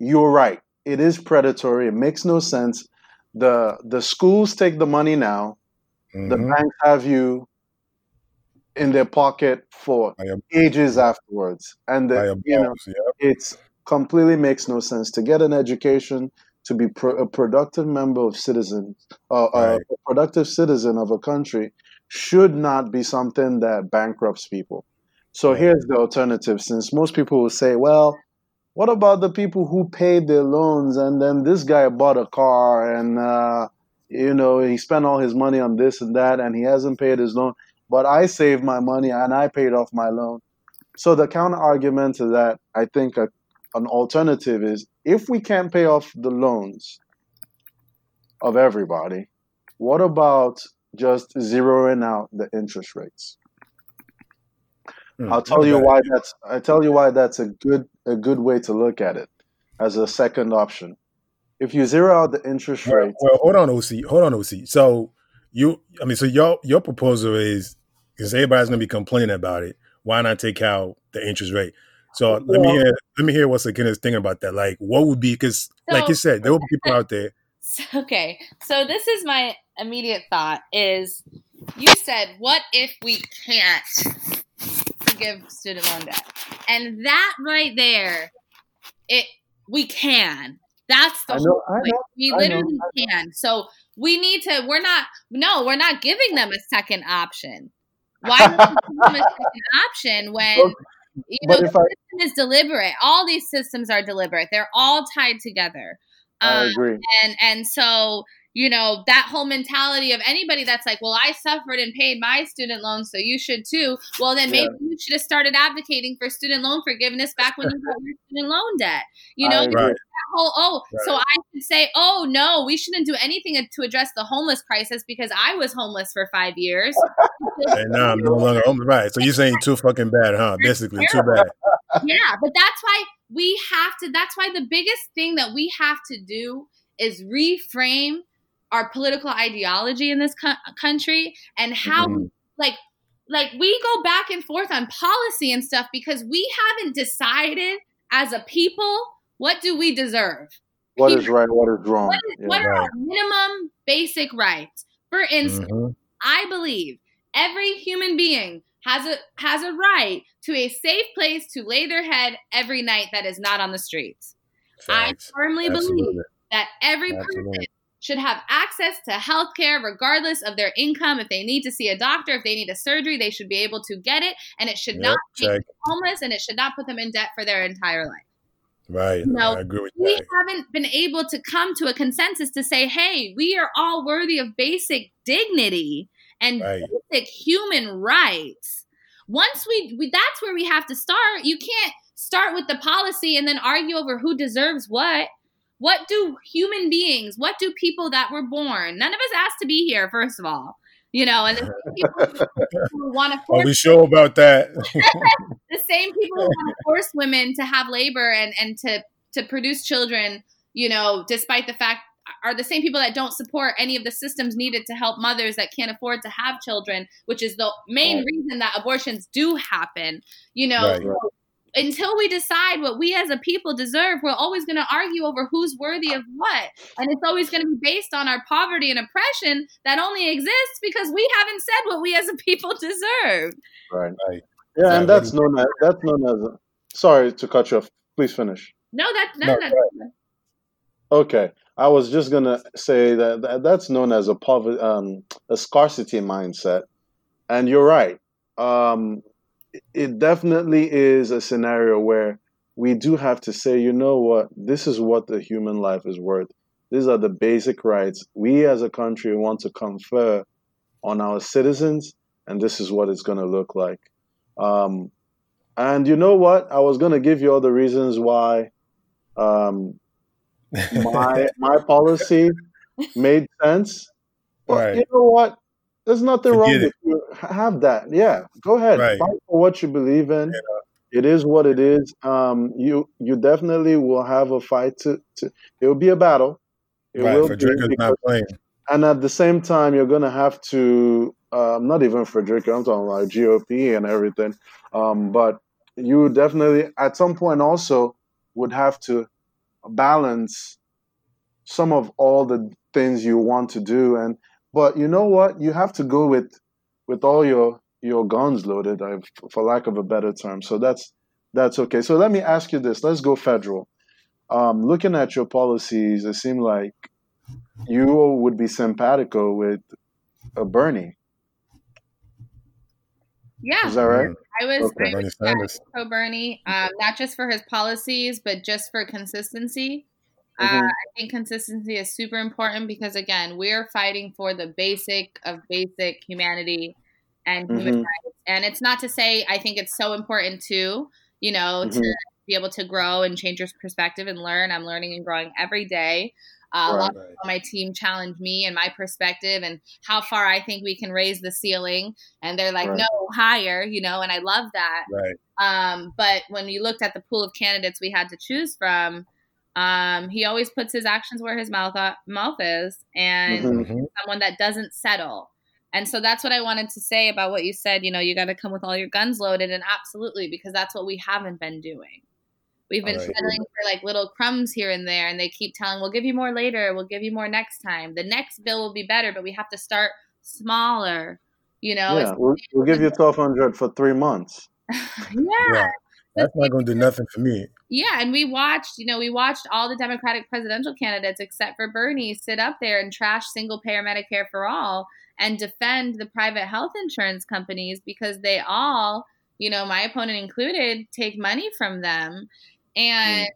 you're right. It is predatory. It makes no sense. The the schools take the money now. Mm-hmm. The banks have you in their pocket for ages afterwards. And the, you know, yep. it's completely makes no sense. To get an education, to be pro- a productive member of citizens, uh, right. a productive citizen of a country, should not be something that bankrupts people. So right. here's the alternative. Since most people will say, well, what about the people who paid their loans and then this guy bought a car and uh, you know he spent all his money on this and that and he hasn't paid his loan, but I saved my money and I paid off my loan. So the counter argument to that, I think, a an alternative is if we can't pay off the loans of everybody, what about just zeroing out the interest rates? Mm, I'll tell okay. you why that's I tell you why that's a good a good way to look at it as a second option. If you zero out the interest well, rate, well, hold on, OC, hold on, OC. So you, I mean, so your your proposal is because everybody's going to be complaining about it. Why not take out the interest rate? So let me hear let me hear what Sakinah is thinking about that. Like, what would be because, so, like you said, there will be people out there. Okay, so this is my immediate thought: is you said, what if we can't forgive student loan debt? And that right there, it we can. That's the I know, whole point. Know, we literally know, can. So we need to. We're not. No, we're not giving them a second option. Why would we give them a second option when? You know, the system I, is deliberate. All these systems are deliberate. They're all tied together. Um, I agree. And and so you know, that whole mentality of anybody that's like, well, I suffered and paid my student loans, so you should too. Well, then maybe yeah. you should have started advocating for student loan forgiveness back when you got your student loan debt. You know, right. that whole, oh, right. so I should say, oh, no, we shouldn't do anything to address the homeless crisis because I was homeless for five years. and now I'm no longer homeless. Right. So you're saying too fucking bad, huh? Basically, too bad. Yeah, but that's why we have to, that's why the biggest thing that we have to do is reframe our political ideology in this co- country and how mm-hmm. like like we go back and forth on policy and stuff because we haven't decided as a people what do we deserve what is right what is wrong what, is, yeah, what are our minimum basic rights for instance mm-hmm. i believe every human being has a has a right to a safe place to lay their head every night that is not on the streets Facts. i firmly Absolutely. believe that every Absolutely. person should have access to health care regardless of their income. If they need to see a doctor, if they need a surgery, they should be able to get it. And it should yep, not make them homeless and it should not put them in debt for their entire life. Right. No, I agree with we that. haven't been able to come to a consensus to say, hey, we are all worthy of basic dignity and right. basic human rights. Once we, we, that's where we have to start. You can't start with the policy and then argue over who deserves what. What do human beings, what do people that were born? None of us asked to be here, first of all. You know, and the people who want to force Are we sure about that? the same people who want to force women to have labor and, and to to produce children, you know, despite the fact are the same people that don't support any of the systems needed to help mothers that can't afford to have children, which is the main reason that abortions do happen. You know, right, right until we decide what we as a people deserve, we're always going to argue over who's worthy of what. And it's always going to be based on our poverty and oppression that only exists because we haven't said what we as a people deserve. Right. right. Yeah, and that's known as that's known as sorry to cut you off. Please finish. No, that's no, no, right. Okay. I was just gonna say that, that that's known as a poverty, um, a scarcity mindset, and you're right. Um, it definitely is a scenario where we do have to say, you know what, this is what the human life is worth. These are the basic rights we as a country want to confer on our citizens, and this is what it's going to look like. Um, and you know what? I was going to give you all the reasons why um, my my policy made sense. But right. you know what? There's nothing Forget wrong it. with you. Have that. Yeah. Go ahead. Right. Fight for what you believe in. Yeah. It is what it is. Um, you you definitely will have a fight to, to it will be a battle. It right, will Frederica's be not playing. And at the same time, you're gonna have to um, not even Frederica, I'm talking about GOP and everything. Um, but you definitely at some point also would have to balance some of all the things you want to do and but you know what? You have to go with with all your your guns loaded, for lack of a better term. So that's that's okay. So let me ask you this. Let's go federal. Um, looking at your policies, it seemed like you would be simpatico with a Bernie. Yeah, is that right? I was, okay. I was yeah, pro Bernie, um, not just for his policies, but just for consistency. Uh, mm-hmm. Uh, I think consistency is super important because again, we're fighting for the basic of basic humanity and human mm-hmm. rights. And it's not to say I think it's so important too, you know, mm-hmm. to be able to grow and change your perspective and learn. I'm learning and growing every day. Uh, right, a lot right. of my team challenge me and my perspective and how far I think we can raise the ceiling. And they're like, right. no, higher, you know, and I love that. Right. Um, but when we looked at the pool of candidates we had to choose from, um, he always puts his actions where his mouth uh, mouth is, and mm-hmm. someone that doesn't settle. And so that's what I wanted to say about what you said. You know, you got to come with all your guns loaded, and absolutely, because that's what we haven't been doing. We've been right. settling for like little crumbs here and there, and they keep telling, "We'll give you more later. We'll give you more next time. The next bill will be better, but we have to start smaller." You know, yeah, we'll, we'll give you twelve hundred for three months. yeah. yeah. That's not going to do nothing for me. Yeah, and we watched, you know, we watched all the Democratic presidential candidates except for Bernie sit up there and trash single payer Medicare for all and defend the private health insurance companies because they all, you know, my opponent included, take money from them. And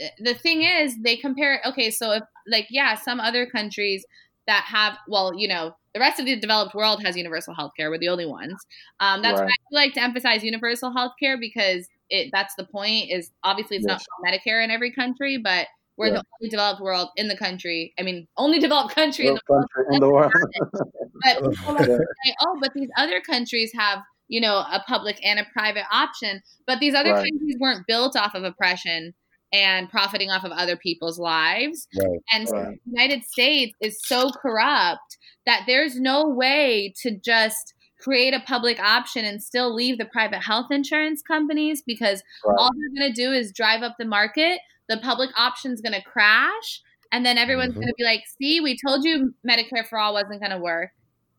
mm. the thing is, they compare okay, so if like yeah, some other countries that have well, you know, the rest of the developed world has universal health care. We're the only ones. Um, that's Right. why I like to emphasize universal health care because it that's the point. Is obviously it's Yes. not Medicare in every country, but we're Yeah. the only developed world in the country. I mean, only developed country in Well, the world. country in the world. But oh. people like Yeah. to say, oh, but these other countries have, you know, a public and a private option. But these other Right. countries weren't built off of oppression and profiting off of other people's lives. Right. And so Right. the United States is so corrupt that there's no way to just create a public option and still leave the private health insurance companies because Right. all they're going to do is drive up the market. The public option's going to crash. And then everyone's Mhm. going to be like, see, we told you Medicare for all wasn't going to work.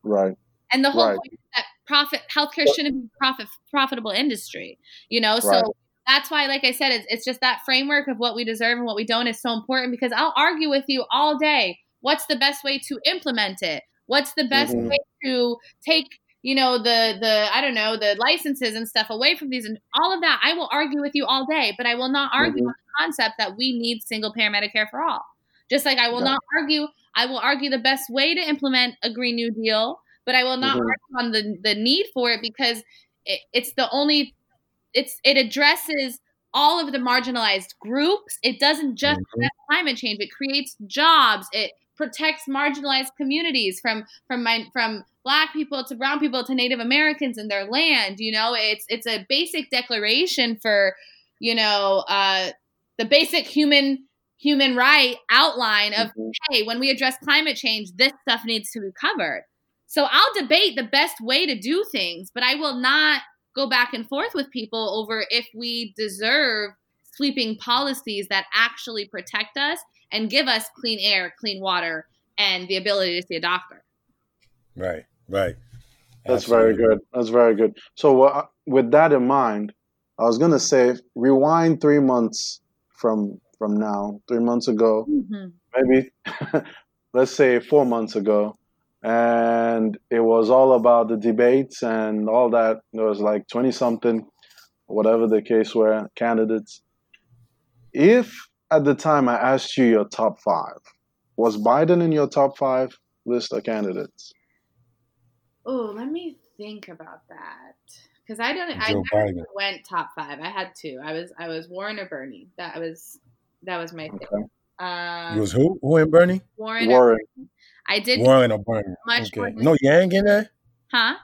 Right. And the whole Right. point is that profit healthcare shouldn't be a profit profitable industry, you know. So that's why, like I said, it's, it's just that framework of what we deserve and what we don't is so important because I'll argue with you all day. What's the best way to implement it? What's the best Mhm. way to take you know the the I don't know the licenses and stuff away from these and all of that? I will argue with you all day, but I will not argue Mhm. on the concept that we need single payer Medicare for all. Just like I will Yeah. not argue, I will argue the best way to implement a Green New Deal but I will not Mhm. argue on the the need for it because it, it's the only it's it addresses all of the marginalized groups. It doesn't just Mhm. address climate change. It creates jobs. It protects marginalized communities from from my, from black people to brown people to Native Americans and their land. You know, it's it's a basic declaration for you know uh, the basic human human right outline of Mhm. hey, when we address climate change, this stuff needs to be covered. So I'll debate the best way to do things, but I will not go back and forth with people over if we deserve sweeping policies that actually protect us and give us clean air, clean water, and the ability to see a doctor. Right. Right. That's very good. That's very good. So, uh, with that in mind, I was gonna say, rewind three months from from now, three months ago, maybe, let's say four months ago, and it was all about the debates and all that. There was like twenty something, whatever the case were, candidates. If at the time I asked you your top five, was Biden in your top five list of candidates? Oh, let me think about that because I don't. I Joe never Biden. went top five. I had two. I was I was Warren or Bernie. That was that was my thing. Okay. Um, It was who? Who and Bernie? Warren. or- Warren. I did. Warren or Bernie? Much more Okay. than- No Yang in there? Huh?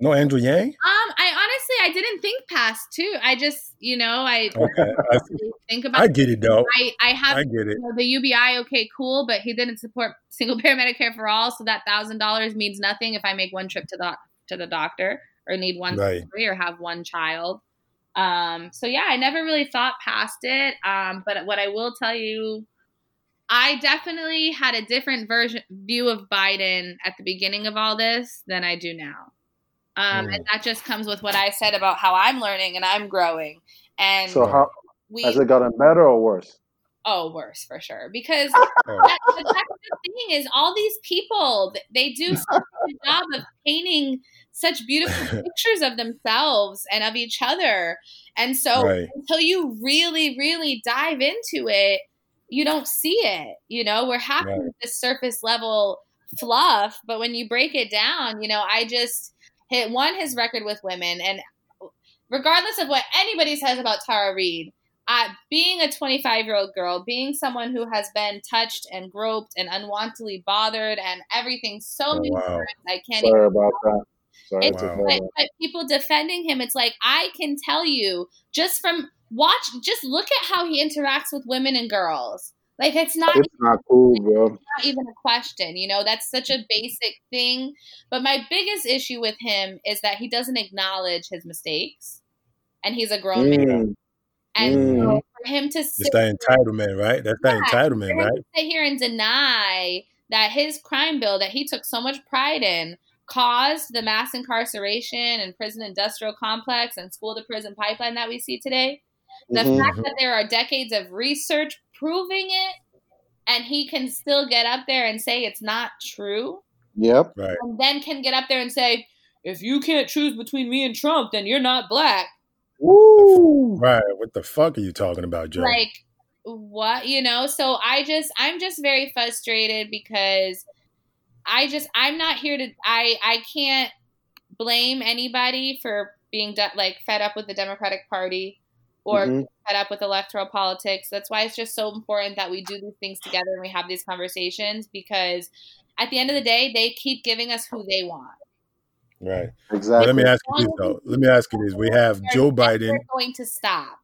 No Andrew Yang? Um, I honestly I didn't think past two. I just you know I Okay. I, think about. I get it though. I I have I get it. you know, the UBI. Okay, cool, but he didn't support single payer Medicare for all, so that thousand dollars means nothing if I make one trip to the to the doctor or need one Right. surgery or have one child. Um, so yeah, I never really thought past it. Um, but what I will tell you, I definitely had a different version view of Biden at the beginning of all this than I do now. Um, Mm. and that just comes with what I said about how I'm learning and I'm growing. And So how we has it gotten better or worse? oh worse for sure because that, that's the thing is all these people they do such a good job of painting such beautiful pictures of themselves and of each other and so Right. until you really really dive into it you don't see it you know we're happy Right. with this surface level fluff but when you break it down you know i just hit one his record with women and regardless of what anybody says about Tara Reade uh, being a 25 year old girl, being someone who has been touched and groped and unwantedly bothered and everything so Oh, many wow. times, I can't even. Sorry about that. Sorry It's Wow. but people defending him, it's like I can tell you just from watch, just look at how he interacts with women and girls. Like it's not It's not cool, bro. not even a question. You know, that's such a basic thing. But my biggest issue with him is that he doesn't acknowledge his mistakes, and he's a grown man. Mm, And Mm. so for him to It's that entitlement, right? That's that Yeah, entitlement, for him right? to sit here and deny that his crime bill that he took so much pride in caused the mass incarceration and prison industrial complex and school to prison pipeline that we see today. The mhm. fact that there are decades of research proving it and he can still get up there and say it's not true Yep. Right. and then can get up there and say if you can't choose between me and Trump then you're not black Woo. Right. What the fuck are you talking about, Joe? like what you know so i just i'm just very frustrated because i just i'm not here to i i can't blame anybody for being de- like fed up with the democratic party or Mhm. fed up with electoral politics that's why it's just so important that we do these things together and we have these conversations because at the end of the day they keep giving us who they want Right. Exactly. let me ask you this though. Let me ask you this. We have Joe They're Biden. going to stop.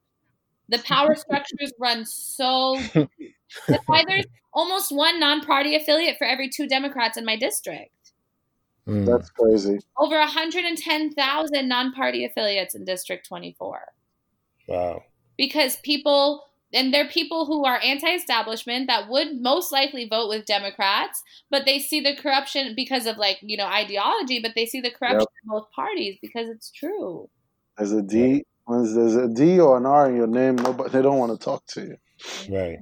The power structures run so. That's why there's almost one non-party affiliate for every two Democrats in my district. Mm, That's crazy. Over 110,000 non-party affiliates in District 24 wow. because people and they're people who are anti-establishment that would most likely vote with Democrats, but they see the corruption because of like you know ideology, but they see the corruption Yep. in both parties because it's true. There's a D. When there's a D or an R in your name, nobody they don't want to talk to you. Right.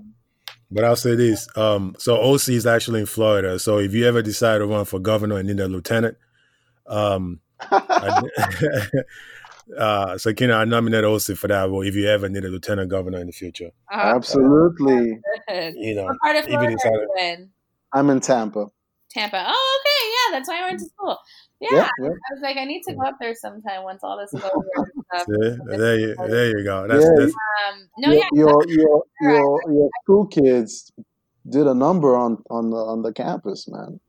But I'll say this. Um, so OC is actually in Florida. So if you ever decide to run for governor and need a lieutenant, um, I, uh, Sakinah, I nominate OC for that. Well, if you ever need a lieutenant governor in the future, Uh, Absolutely. good. you know, What part of even Florida inside of- you? I'm in Tampa. Tampa. Oh, okay, yeah, that's why I went to school. Yeah, Yeah, yeah. I was like, I need to go up there sometime once all this is over. and stuff. see, there you, there you go. That's, Yeah, that's Um, no, your, yeah, your your your your school kids did a number on on the on the campus, man.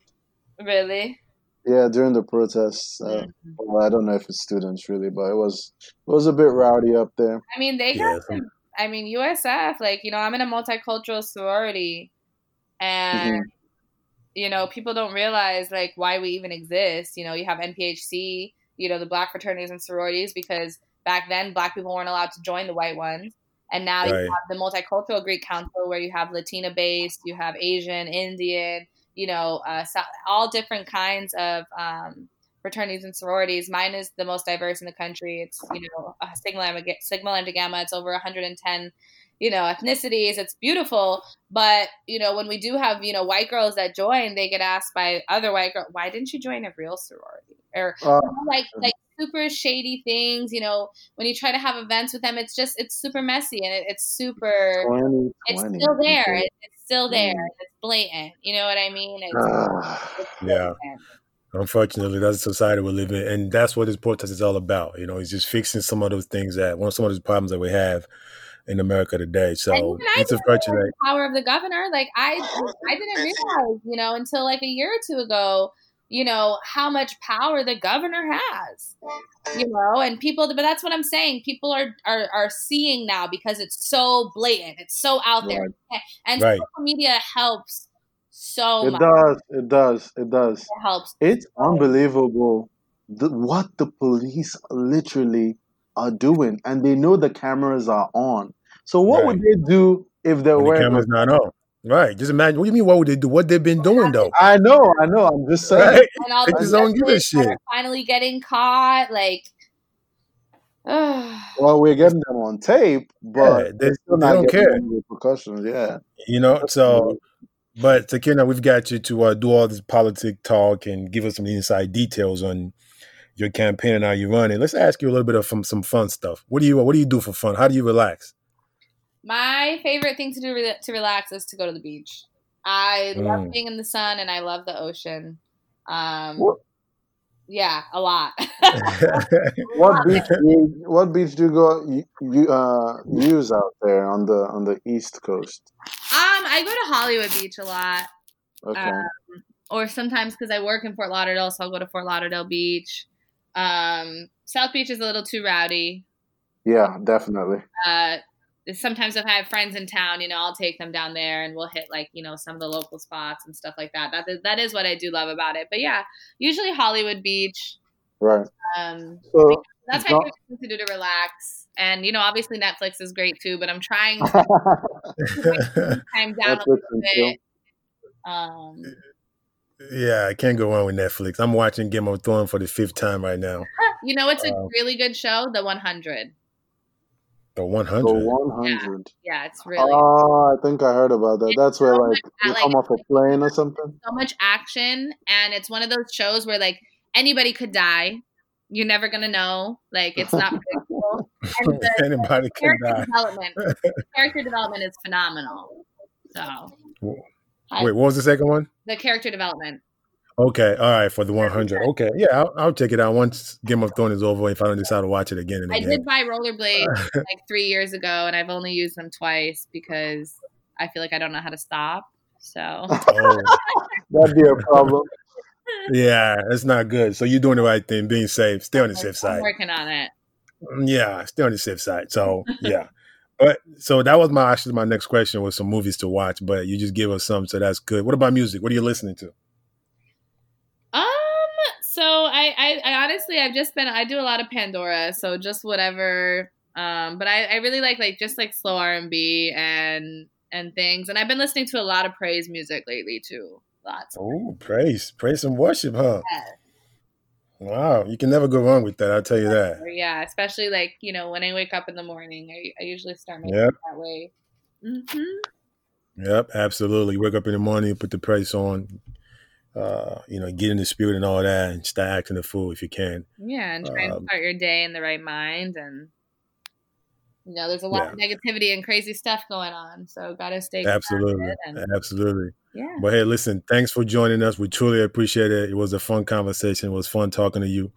really. Yeah, during the protests. Uh, Mhm. well, I don't know if it's students really, but it was it was a bit rowdy up there. I mean, they Yeah, got some. I mean, USF, like you know, I'm in a multicultural sorority, and Mhm. you know, people don't realize like why we even exist. You know, you have NPHC, you know, the Black fraternities and sororities, because back then Black people weren't allowed to join the white ones, and now you have the multicultural Greek Council where you have Latina based, you have Asian, Indian, you know, uh, so, all different kinds of um, fraternities and sororities. Mine is the most diverse in the country. It's you know a Sigma Lambda, Sigma Lambda Gamma. It's over 110, you know, ethnicities. It's beautiful, but you know when we do have you know white girls that join, they get asked by other white girls, "Why didn't you join a real sorority?" Or Uh, like like super shady things. You know when you try to have events with them, it's just it's super messy and it, it's super. 2020. It's still there. It, it's still there. Mm. It's blatant. You know what I mean? It's, Ah, it's Yeah. Unfortunately, that's the society we live in, and that's what this protest is all about. You know, it's just fixing some of those things that one of some of those problems that we have in America today. So even it's didn't unfortunate. the power of the governor. Like I, I didn't realize, you know, until like a year or two ago, you know, how much power the governor has. You know, and people. But that's what I'm saying. People are are are seeing now because it's so blatant. It's so out there, and Right. social media helps so it much. does. It does. It does. It helps. It's unbelievable the, what the police literally are doing, and they know the cameras are on. So what would they do if they When the were? camera's not on. Right. Just imagine. What do you mean? What would they do? What they've been doing though? I know. I know. I'm just saying. Right. And all They just don't give a shit. finally getting caught. Like, Well, we're getting them on tape, but Yeah, they- they're still they not don't care. any repercussions. Yeah. You know. So, but Sakinah, we've got you to uh, do all this politic talk and give us some inside details on your campaign and how you run it. Let's ask you a little bit of some, some fun stuff. What do you What do you do for fun? How do you relax? My favorite thing to do re- to relax is to go to the beach. I love Mm. being in the sun and I love the ocean. Um, What- yeah, a lot. What beach? Do you, what beach do you go you, you uh use out there on the on the east coast? um, I go to Hollywood Beach a lot, Okay. Um, or sometimes because I work in Fort Lauderdale, so I'll go to Fort Lauderdale Beach. Um, South Beach is a little too rowdy. yeah, definitely. uh, sometimes if I have friends in town, you know, I'll take them down there and we'll hit like you know some of the local spots and stuff like that. That is, that is what I do love about it. But yeah, usually Hollywood Beach. Right. Um, So that's my Not- favorite thing to do to relax. And you know, obviously Netflix is great too. But I'm trying to time down a little bit. Um, yeah, I can't go wrong with Netflix. I'm watching Game of Thrones for the fifth time right now. you know, it's a Wow. really good show, The 100. The 100. The 100. 100. Yeah, it's ah, really Oh, I think I heard about that. That's where like you like- come off a plane or something. so much action and it's one of those shows where like anybody could die you're never gonna know like it's not predictable And the Anybody can character die. development, character development is phenomenal. So, Wait, what was the second one? the character development. Okay, all right, for the 100. Okay, yeah, I'll, I'll check it out once Game of Thrones is over if I don't decide to watch it again and I again. did buy rollerblades like three years ago, and I've only used them twice because I feel like I don't know how to stop. So, Oh, That'd be a problem. yeah, it's not good. So you're doing the right thing, being safe, stay on the safe I'm side. working on it. Mm, yeah, stay on the safe side. So yeah, but so that was my actually my next question was some movies to watch, but you just give us some, so that's good. What about music? What are you listening to? So I, I, I honestly, I've just been. I do a lot of Pandora, so just whatever. Um. But I, I really like like just like slow R and B and and things, and I've been listening to a lot of praise music lately too. Lots. Oh, praise, praise and worship, huh? Yeah. Wow, you can never go wrong with that. I'll tell you that. Yeah, especially like you know when I wake up in the morning, I, I usually start my day Yep. that way. hmm Yep, absolutely. Wake up in the morning, put the praise on, uh, you know, get in the spirit and all that, and start acting the fool if you can. Yeah, and try and Um, start your day in the right mind, and you know, there's a lot of negativity and crazy stuff going on, so gotta stay Absolutely, and absolutely. yeah. But hey, listen, thanks for joining us. We truly appreciate it. It was a fun conversation. It was fun talking to you,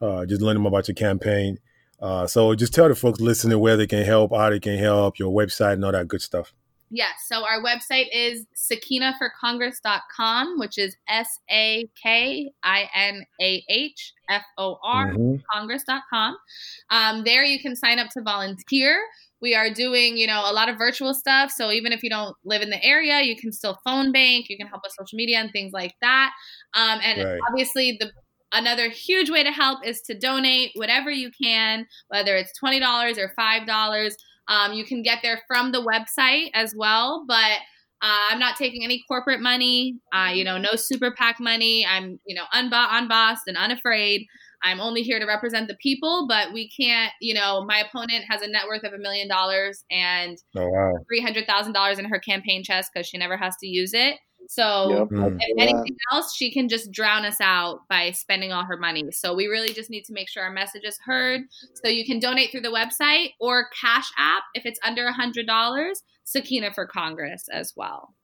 uh, just learning about your campaign. Uh, so just tell the folks listening where they can help, how they can help, your website, and all that good stuff. Yes. So our website is sakinahforcongress.com, which is S A K I N A H F O R Mhm. congress.com. Um, there you can sign up to volunteer. We are doing, you know, a lot of virtual stuff. So even if you don't live in the area, you can still phone bank. You can help with social media and things like that. Um, and Right. obviously, the another huge way to help is to donate whatever you can, whether it's twenty dollars or five dollars. Um, you can get there from the website as well, but uh, I'm not taking any corporate money. Uh, you know, no super PAC money. I'm, you know, unbo- unbossed and unafraid. I'm only here to represent the people, but we can't, you know, my opponent has a net worth of a million dollars and Oh wow. $300,000 in her campaign chest because she never has to use it. So Yep. Mm. If feel that. anything else, she can just drown us out by spending all her money. So we really just need to make sure our message is heard. So you can donate through the website or Cash App if it's under a hundred dollars. Sakinah for Congress as well.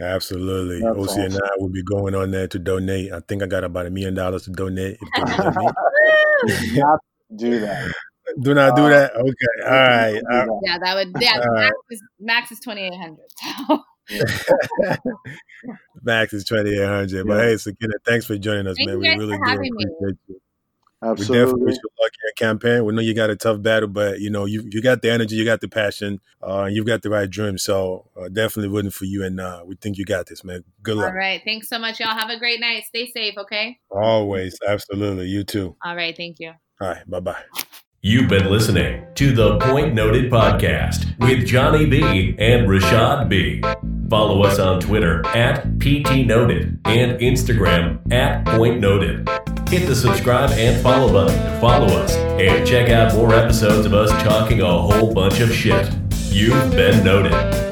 Absolutely. That's OC and awesome. I will be going on there to donate. I think I got about a million dollars to donate. If they can. Not do that. do not do that? Okay. All right. Uh. Yeah, that would. Yeah, All right. max is max is twenty eight hundred. Max is 2800. But Yeah. hey, Sakinah, thanks for joining us, Thank man. you We guys really for do having me. appreciate you. We definitely wish you luck in your campaign. We know you got a tough battle, but you know you you got the energy, you got the passion, uh, you've got the right dream. So uh, definitely rooting for you, and uh, we think you got this, man. Good luck. All right, thanks so much, y'all. Have a great night. Stay safe, okay? Always, absolutely. You too. All right, thank you. All right, bye bye. You've been listening to the Point Noted Podcast with Johnny B and Rashad B. Follow us on Twitter at PT Noted and Instagram at Point Noted. Hit the subscribe and follow button to follow us and check out more episodes of us talking a whole bunch of shit. You've been noted.